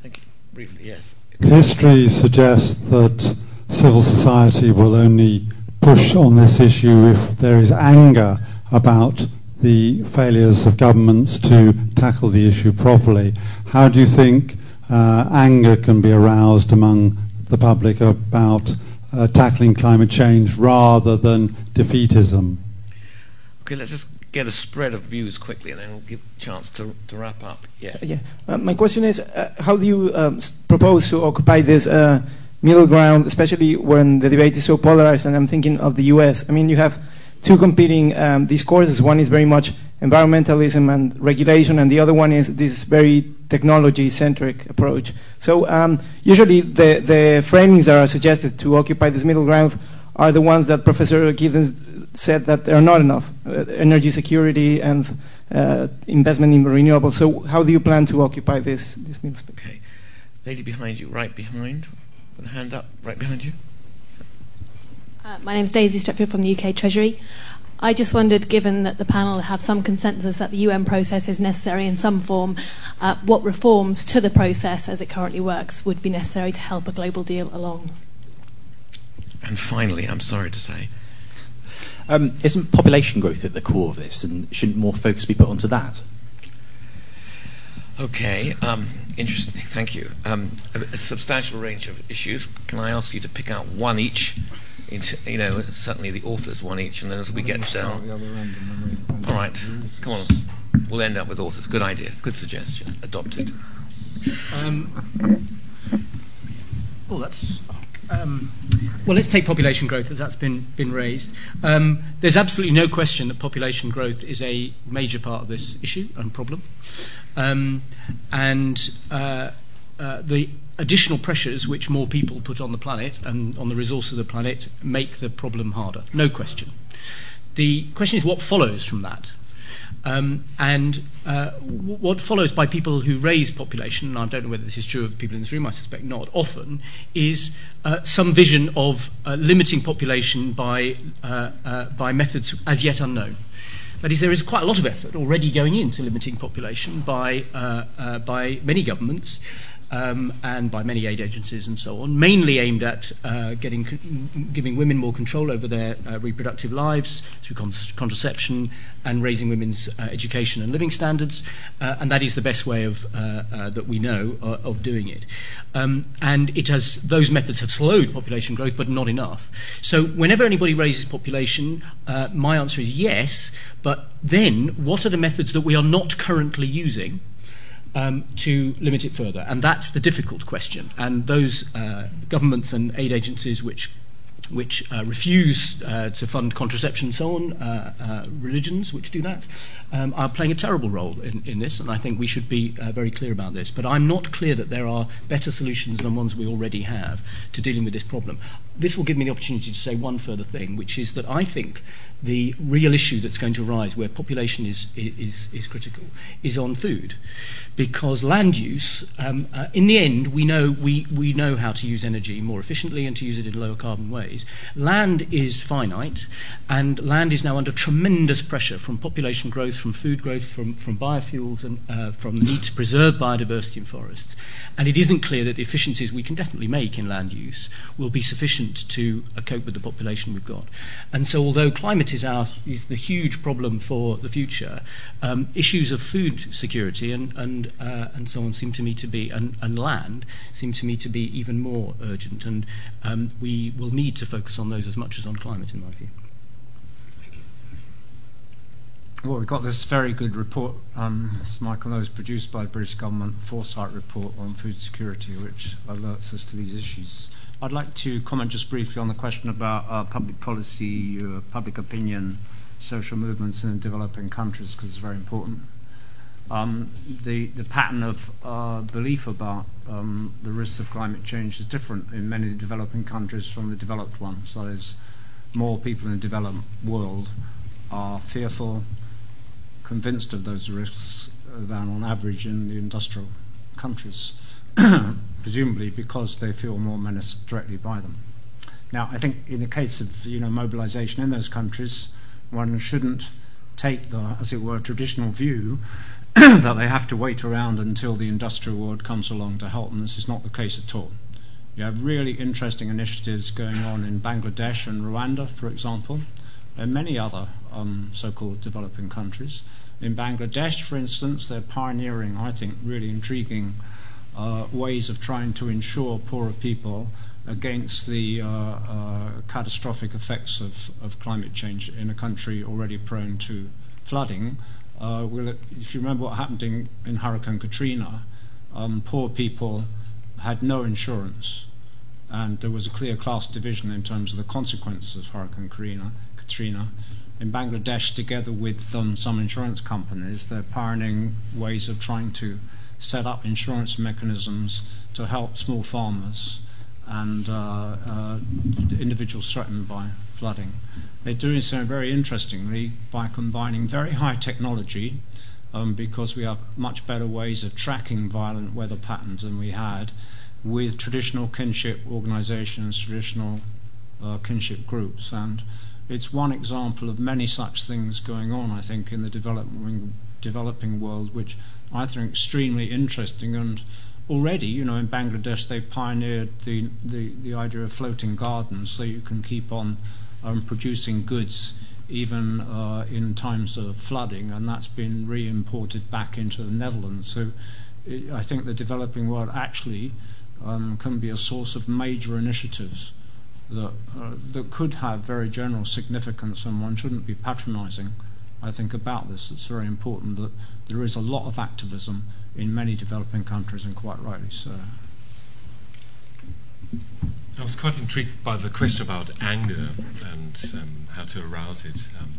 Thank you. Briefly, yes. History suggests that civil society will only push on this issue if there is anger about the failures of governments to tackle the issue properly. How do you think uh, anger can be aroused among the public about uh, tackling climate change rather than defeatism? Okay, let's just get a spread of views quickly, and then we'll give a chance to, to wrap up. Yes. Yeah. Uh, my question is, uh, how do you um, propose to occupy this uh, middle ground, especially when the debate is so polarized? And I'm thinking of the U.S. I mean, you have two competing um, discourses. One is very much environmentalism and regulation, and the other one is this very technology-centric approach. So um, usually the, the framings that are suggested to occupy this middle ground are the ones that Professor Giddens said that there are not enough, uh, energy security and uh, investment in renewables. So how do you plan to occupy this, this middle space? Okay. Lady behind you, right behind, with a hand up, right behind you. Uh, my name is Daisy Stepfield from the UK Treasury. I just wondered, given that the panel have some consensus that the UN process is necessary in some form, uh, what reforms to the process as it currently works would be necessary to help a global deal along? And finally, I'm sorry to say, um, isn't population growth at the core of this, and shouldn't more focus be put onto that? Okay, um, interesting. Thank you. Um, a, a, substantial range of issues. Can I ask you to pick out one each? You know, certainly the authors one each, and then as we get down. All right, come on. We'll end up with authors. Good idea. Good suggestion. Adopted. Um, oh, that's. Um, well, let's take population growth as that's been been raised. Um, there's absolutely no question that population growth is a major part of this issue and problem, um, and uh, uh, the additional pressures which more people put on the planet and on the resources of the planet make the problem harder, no question. The question is what follows from that. Um, and uh, what follows by people who raise population, and I don't know whether this is true of people in this room, I suspect not, often, is uh, some vision of uh, limiting population by, uh, uh, by methods as yet unknown. That is, there is quite a lot of effort already going into limiting population by, uh, by many governments um, and by many aid agencies and so on, mainly aimed at uh, getting, giving women more control over their uh, reproductive lives through con- contraception and raising women's uh, education and living standards, uh, and that is the best way of, uh, uh, that we know of doing it. Um, and it has, those methods have slowed population growth, but not enough. So whenever anybody raises population, my answer is yes, but then what are the methods that we are not currently using? Um, to limit it further. And that's the difficult question. And those uh, governments and aid agencies which which uh, refuse uh, to fund contraception and so on, uh, uh religions which do that, um, are playing a terrible role in, in, this, and I think we should be uh, very clear about this. But I'm not clear that there are better solutions than ones we already have to dealing with this problem. This will give me the opportunity to say one further thing, which is that I think the real issue that's going to arise where population is, is, is critical is on food. Because land use, um, uh, in the end, we know, we, we know how to use energy more efficiently and to use it in lower carbon ways. Land is finite, and land is now under tremendous pressure from population growth, from food growth, from, from biofuels, and uh, from the need to preserve biodiversity in forests. And it isn't clear that the efficiencies we can definitely make in land use will be sufficient to uh, cope with the population we've got. And so, although climate is, our, is the huge problem for the future, um, issues of food security and, and, uh, and so on seem to me to be, and, and land seem to me to be even more urgent. And um, we will need to focus on those as much as on climate, in my view. Well, we've got this very good report, um, as Michael knows, produced by the British government, Foresight report on food security, which alerts us to these issues. I'd like to comment just briefly on the question about uh, public policy, uh, public opinion, social movements in developing countries, because it's very important. Um, the, the pattern of uh, belief about um, the risks of climate change is different in many developing countries from the developed ones. That is, more people in the developed world are fearful, convinced of those risks than on average in the industrial countries, presumably because they feel more menaced directly by them. Now, I think in the case of you know mobilization in those countries, one shouldn't take the, as it were, traditional view that they have to wait around until the industrial world comes along to help them. This is not the case at all. You have really interesting initiatives going on in Bangladesh and Rwanda, for example, and many other um, so-called developing countries in Bangladesh, for instance, they're pioneering, I think, really intriguing uh, ways of trying to ensure poorer people against the uh, uh, catastrophic effects of, of climate change in a country already prone to flooding. Uh, if you remember what happened in, in Hurricane Katrina, um, poor people had no insurance and there was a clear class division in terms of the consequences of Hurricane Katrina. Katrina. In Bangladesh, together with um, some insurance companies, they're pioneering ways of trying to set up insurance mechanisms to help small farmers and uh, uh, individuals threatened by flooding. They're doing so very interestingly by combining very high technology, um, because we have much better ways of tracking violent weather patterns than we had, with traditional kinship organizations, traditional uh, kinship groups. And it's one example of many such things going on, I think, in the developing, developing world, which I think extremely interesting. And already, you know, in Bangladesh, they've pioneered the, the, the idea of floating gardens so you can keep on um, producing goods even uh, in times of flooding, and that's been re imported back into the Netherlands. So it, I think the developing world actually um, can be a source of major initiatives that, uh, that could have very general significance, and one shouldn't be patronizing, I think, about this. It's very important that there is a lot of activism in many developing countries, and quite rightly so. I was quite intrigued by the question about anger and um, how to arouse it. Um,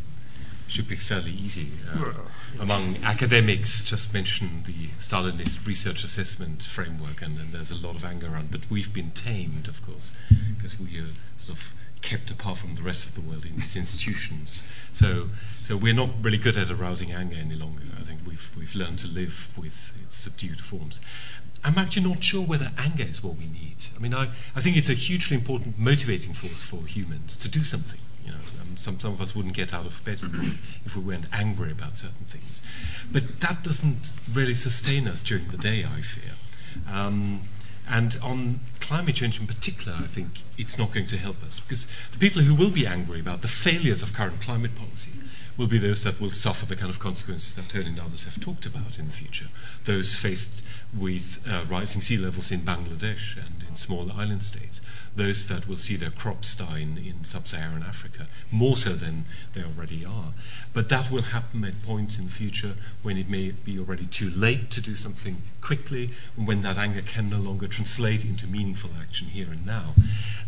should be fairly easy. Uh, among academics, just mention the Stalinist research assessment framework, and, and, there's a lot of anger around. But we've been tamed, of course, because we are sort of kept apart from the rest of the world in these institutions. So, so we're not really good at arousing anger any longer. I think we've we've learned to live with its subdued forms. I'm actually not sure whether anger is what we need. I mean, I, I think it's a hugely important motivating force for humans to do something. You know, um, some, some of us wouldn't get out of bed if we weren't angry about certain things. But that doesn't really sustain us during the day, I fear. Um, and on climate change in particular, I think it's not going to help us because the people who will be angry about the failures of current climate policy will be those that will suffer the kind of consequences that Tony and others have talked about in the future. Those faced with uh, rising sea levels in Bangladesh and in small island states. Those that will see their crops die in, in sub Saharan Africa, more so than they already are. But that will happen at points in the future when it may be already too late to do something quickly, and when that anger can no longer translate into meaningful action here and now.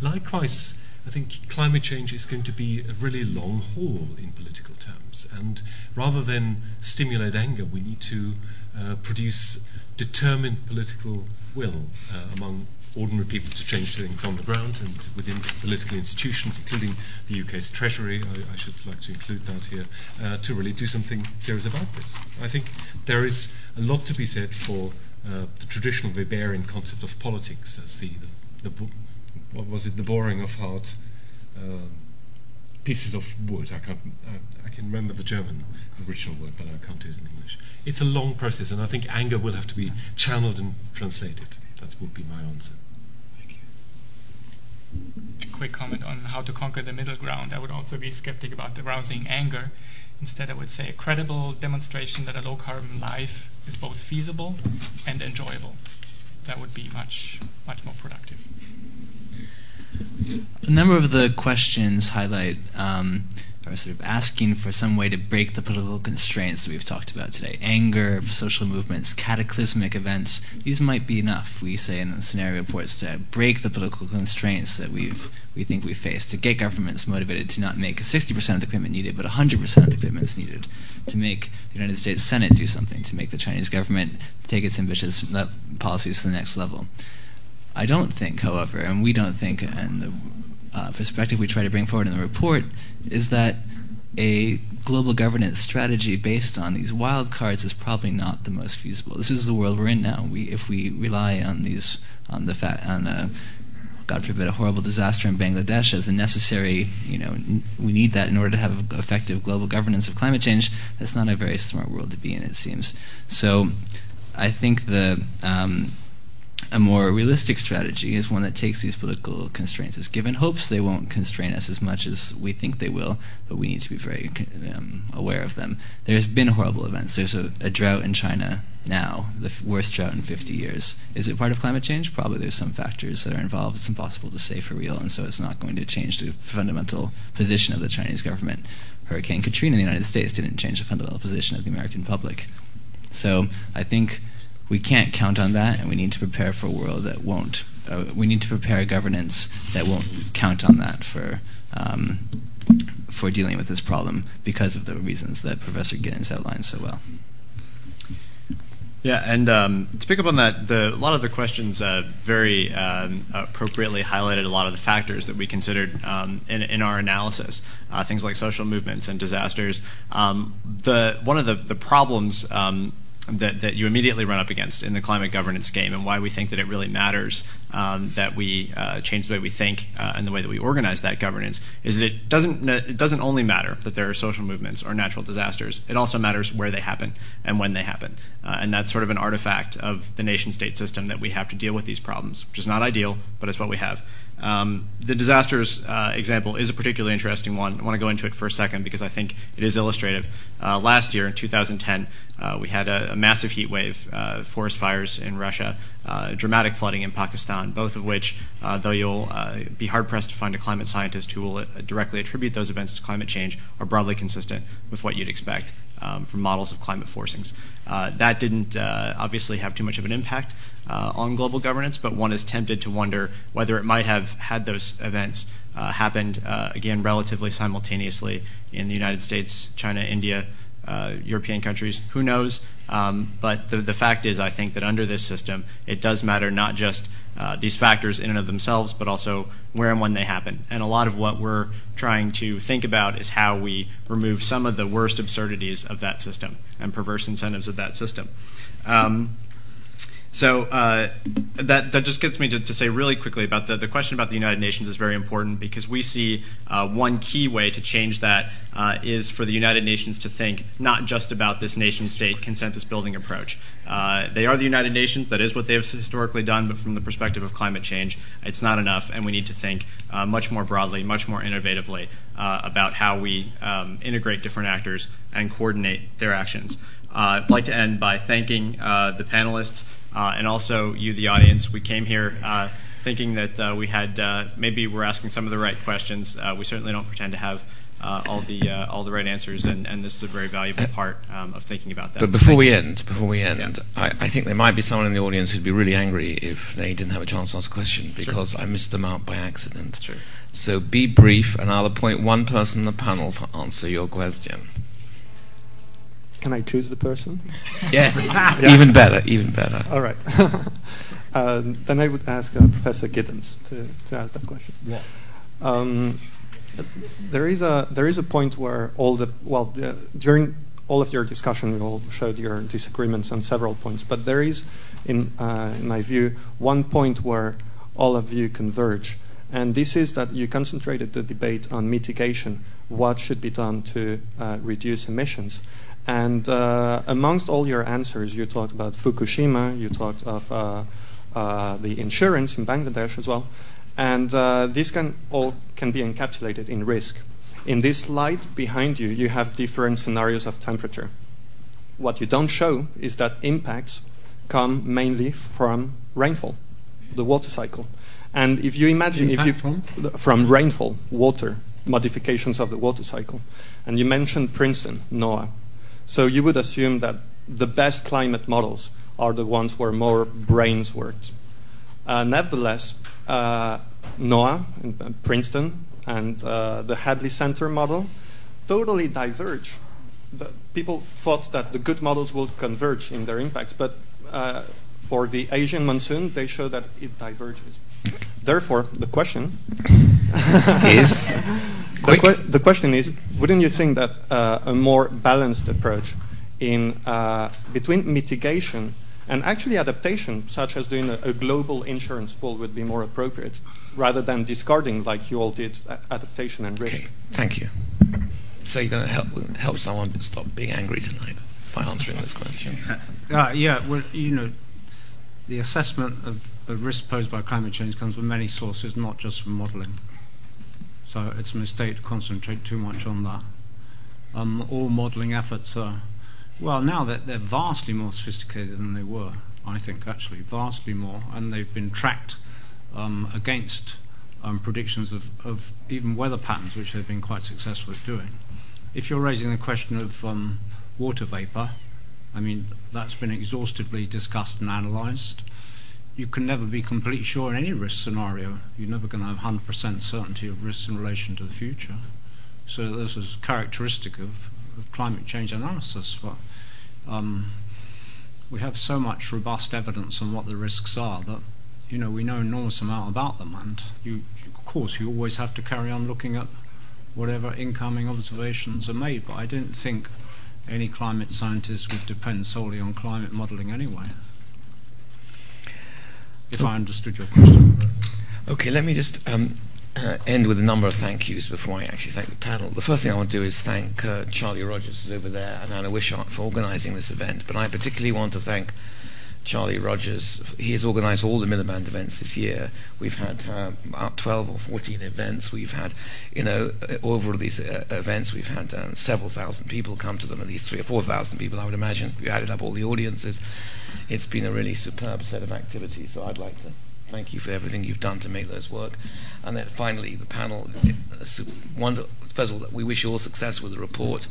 Likewise, I think climate change is going to be a really long haul in political terms. And rather than stimulate anger, we need to uh, produce determined political will uh, among ordinary people to change things on the ground and within political institutions, including the UK's Treasury. I, I should like to include that here, uh, to really do something serious about this. I think there is a lot to be said for uh, the traditional Weberian concept of politics as the, the, the what was it, the boring of hard um, pieces of wood. I can't. I, I, can remember the German original word, but I can't use it in English. It's a long process, and I think anger will have to be channeled and translated. That would be my answer. A quick comment on how to conquer the middle ground. I would also be skeptic about arousing anger. Instead, I would say a credible demonstration that a low carbon life is both feasible and enjoyable. That would be much, much more productive. A number of the questions highlight um, are sort of asking for some way to break the political constraints that we've talked about today. Anger, social movements, cataclysmic events. These might be enough, we say in the scenario reports, to break the political constraints that we've we think we face, to get governments motivated to not make 60% of the commitment needed, but 100% of the commitments needed, to make the United States Senate do something, to make the Chinese government take its ambitious policies to the next level. I don't think, however, and we don't think, and the uh, perspective we try to bring forward in the report is that a global governance strategy based on these wild cards is probably not the most feasible. This is the world we're in now. We, if we rely on these, on the fact, on a, God forbid, a horrible disaster in Bangladesh as a necessary, you know, n- we need that in order to have effective global governance of climate change. That's not a very smart world to be in, it seems. So, I think the um, a more realistic strategy is one that takes these political constraints as given, hopes they won't constrain us as much as we think they will, but we need to be very um, aware of them. There's been horrible events. There's a, a drought in China now, the f- worst drought in 50 years. Is it part of climate change? Probably there's some factors that are involved. It's impossible to say for real, and so it's not going to change the fundamental position of the Chinese government. Hurricane Katrina in the United States didn't change the fundamental position of the American public. So I think we can't count on that, and we need to prepare for a world that won't uh, we need to prepare governance that won't count on that for um, for dealing with this problem because of the reasons that Professor Giddens outlined so well. Yeah, and um, to pick up on that, the, a lot of the questions uh, very um, appropriately highlighted a lot of the factors that we considered um, in, in, our analysis, uh, things like social movements and disasters. Um, the one of the, the problems um, that, that you immediately run up against in the climate governance game and why we think that it really matters um, that we uh, change the way we think uh, and the way that we organize that governance is that it doesn't it doesn't only matter that there are social movements or natural disasters. It also matters where they happen and when they happen, uh, and that's sort of an artifact of the nation state system that we have to deal with these problems, which is not ideal, but it's what we have. Um, the disasters uh, example is a particularly interesting one. I want to go into it for a second because I think it is illustrative. Uh, last year, in 2010, uh, we had a, a massive heat wave, uh, forest fires in Russia, uh, dramatic flooding in Pakistan, both of which, uh, though you'll be hard pressed to find a climate scientist who will directly attribute those events to climate change, are broadly consistent with what you'd expect um, from models of climate forcings. that didn't obviously have too much of an impact uh, on global governance, but one is tempted to wonder whether it might have had those events uh, happened uh, again relatively simultaneously in the United States, China, India, uh, European countries. Who knows? Um, but the, the fact is, I think that under this system, it does matter not just uh, these factors in and of themselves, but also where and when they happen. And a lot of what we're trying to think about is how we remove some of the worst absurdities of that system and perverse incentives of that system. Um, so uh, that that just gets me to, to say really quickly about the, the question about the United Nations is very important because we see uh, one key way to change that uh, is for the United Nations to think not just about this nation state consensus building approach. Uh, they are the United Nations, that is what they have historically done, but from the perspective of climate change, it's not enough, and we need to think uh, much more broadly, much more innovatively uh, about how we um, integrate different actors and coordinate their actions. I'd like to end by thanking the panelists. Uh, and also you, the audience. We came here uh, thinking that uh, we had maybe we're asking some of the right questions. we certainly don't pretend to have uh, all the uh, all the right answers, and, and this is a very valuable part um, of thinking about that. But before we end, before we end, yeah. I, I, think there might be someone in the audience who'd be really angry if they didn't have a chance to ask a question because sure. I missed them out by accident. Sure. So be brief, and I'll appoint one person in the panel to answer your question. Can I choose the person? Yes. yes. Even better, even better. All right. uh, then I would ask uh, Professor Giddens to, to ask that question. Yeah. Um, there is a there is a point where all the well uh, during all of your discussion you all showed your disagreements on several points, but there is, in uh, in my view, one point where all of you converge, and this is that you concentrated the debate on mitigation, what should be done to uh, reduce emissions, and uh, amongst all your answers, you talked about Fukushima, you talked of uh, uh, the insurance in Bangladesh as well, and uh, this can all can be encapsulated in risk. In this slide behind you, you have different scenarios of temperature. What you don't show is that impacts come mainly from rainfall, the water cycle. And if you imagine, Impact if you from? from rainfall, water modifications of the water cycle, and you mentioned Princeton, NOAA. So you would assume that the best climate models are the ones where more brains worked. Uh, nevertheless, uh, NOAA and Princeton and uh, the Hadley Center model totally diverge. The people thought that the good models would converge in their impacts, but uh, for the Asian monsoon, they show that it diverges. Therefore, the question is the, que- the, question is wouldn't you think that uh, a more balanced approach in uh, between mitigation and actually adaptation, such as doing a, a, global insurance pool, would be more appropriate rather than discarding, like you all did, adaptation and risk? Okay, thank you. So you're going to help help someone stop being angry tonight by answering this question? Uh, yeah, well, you know, the assessment of, of risk posed by climate change comes from many sources, not just from modelling. So it's a mistake to concentrate too much on that. Um, all modelling efforts are, well, now that they're vastly more sophisticated than they were, I think, actually, vastly more, and they've been tracked um, against um, predictions of, of, even weather patterns, which they've been quite successful at doing. If you're raising the question of um, water vapour, I mean, that's been exhaustively discussed and analysed. You can never be completely sure in any risk scenario. You're never going to have 100% certainty of risk in relation to the future. So this is characteristic of, of climate change analysis. But um, we have so much robust evidence on what the risks are that you know we know an enormous amount about them, and you, of course, you always have to carry on looking at whatever incoming observations are made. But I don't think any climate scientist would depend solely on climate modelling anyway. If I understood your question. Okay, let me just um, uh, end with a number of thank yous before I actually thank the panel. The first thing I want to do is thank uh, Charlie Rogers, who's over there, and Anna Wishart for organising this event. But I particularly want to thank Charlie Rogers. He has organised all the Miliband events this year. We've had uh, about 12 or 14 events. We've had, you know, uh, over these uh, events, we've had um, several thousand people come to them, at least three or 4,000 people, I would imagine, if you added up all the audiences. It's been a really superb set of activities, so I'd like to thank you for everything you've done to make those work. And then finally, the panel. Uh, first of all, we wish you all success with the report.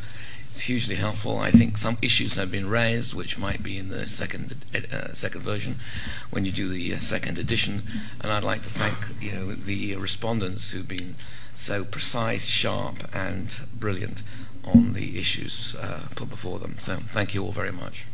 It's hugely helpful. I think some issues have been raised, which might be in the second uh, second version when you do the uh, second edition. And I'd like to thank you know the respondents who've been so precise, sharp, and brilliant on the issues uh, put before them. So thank you all very much.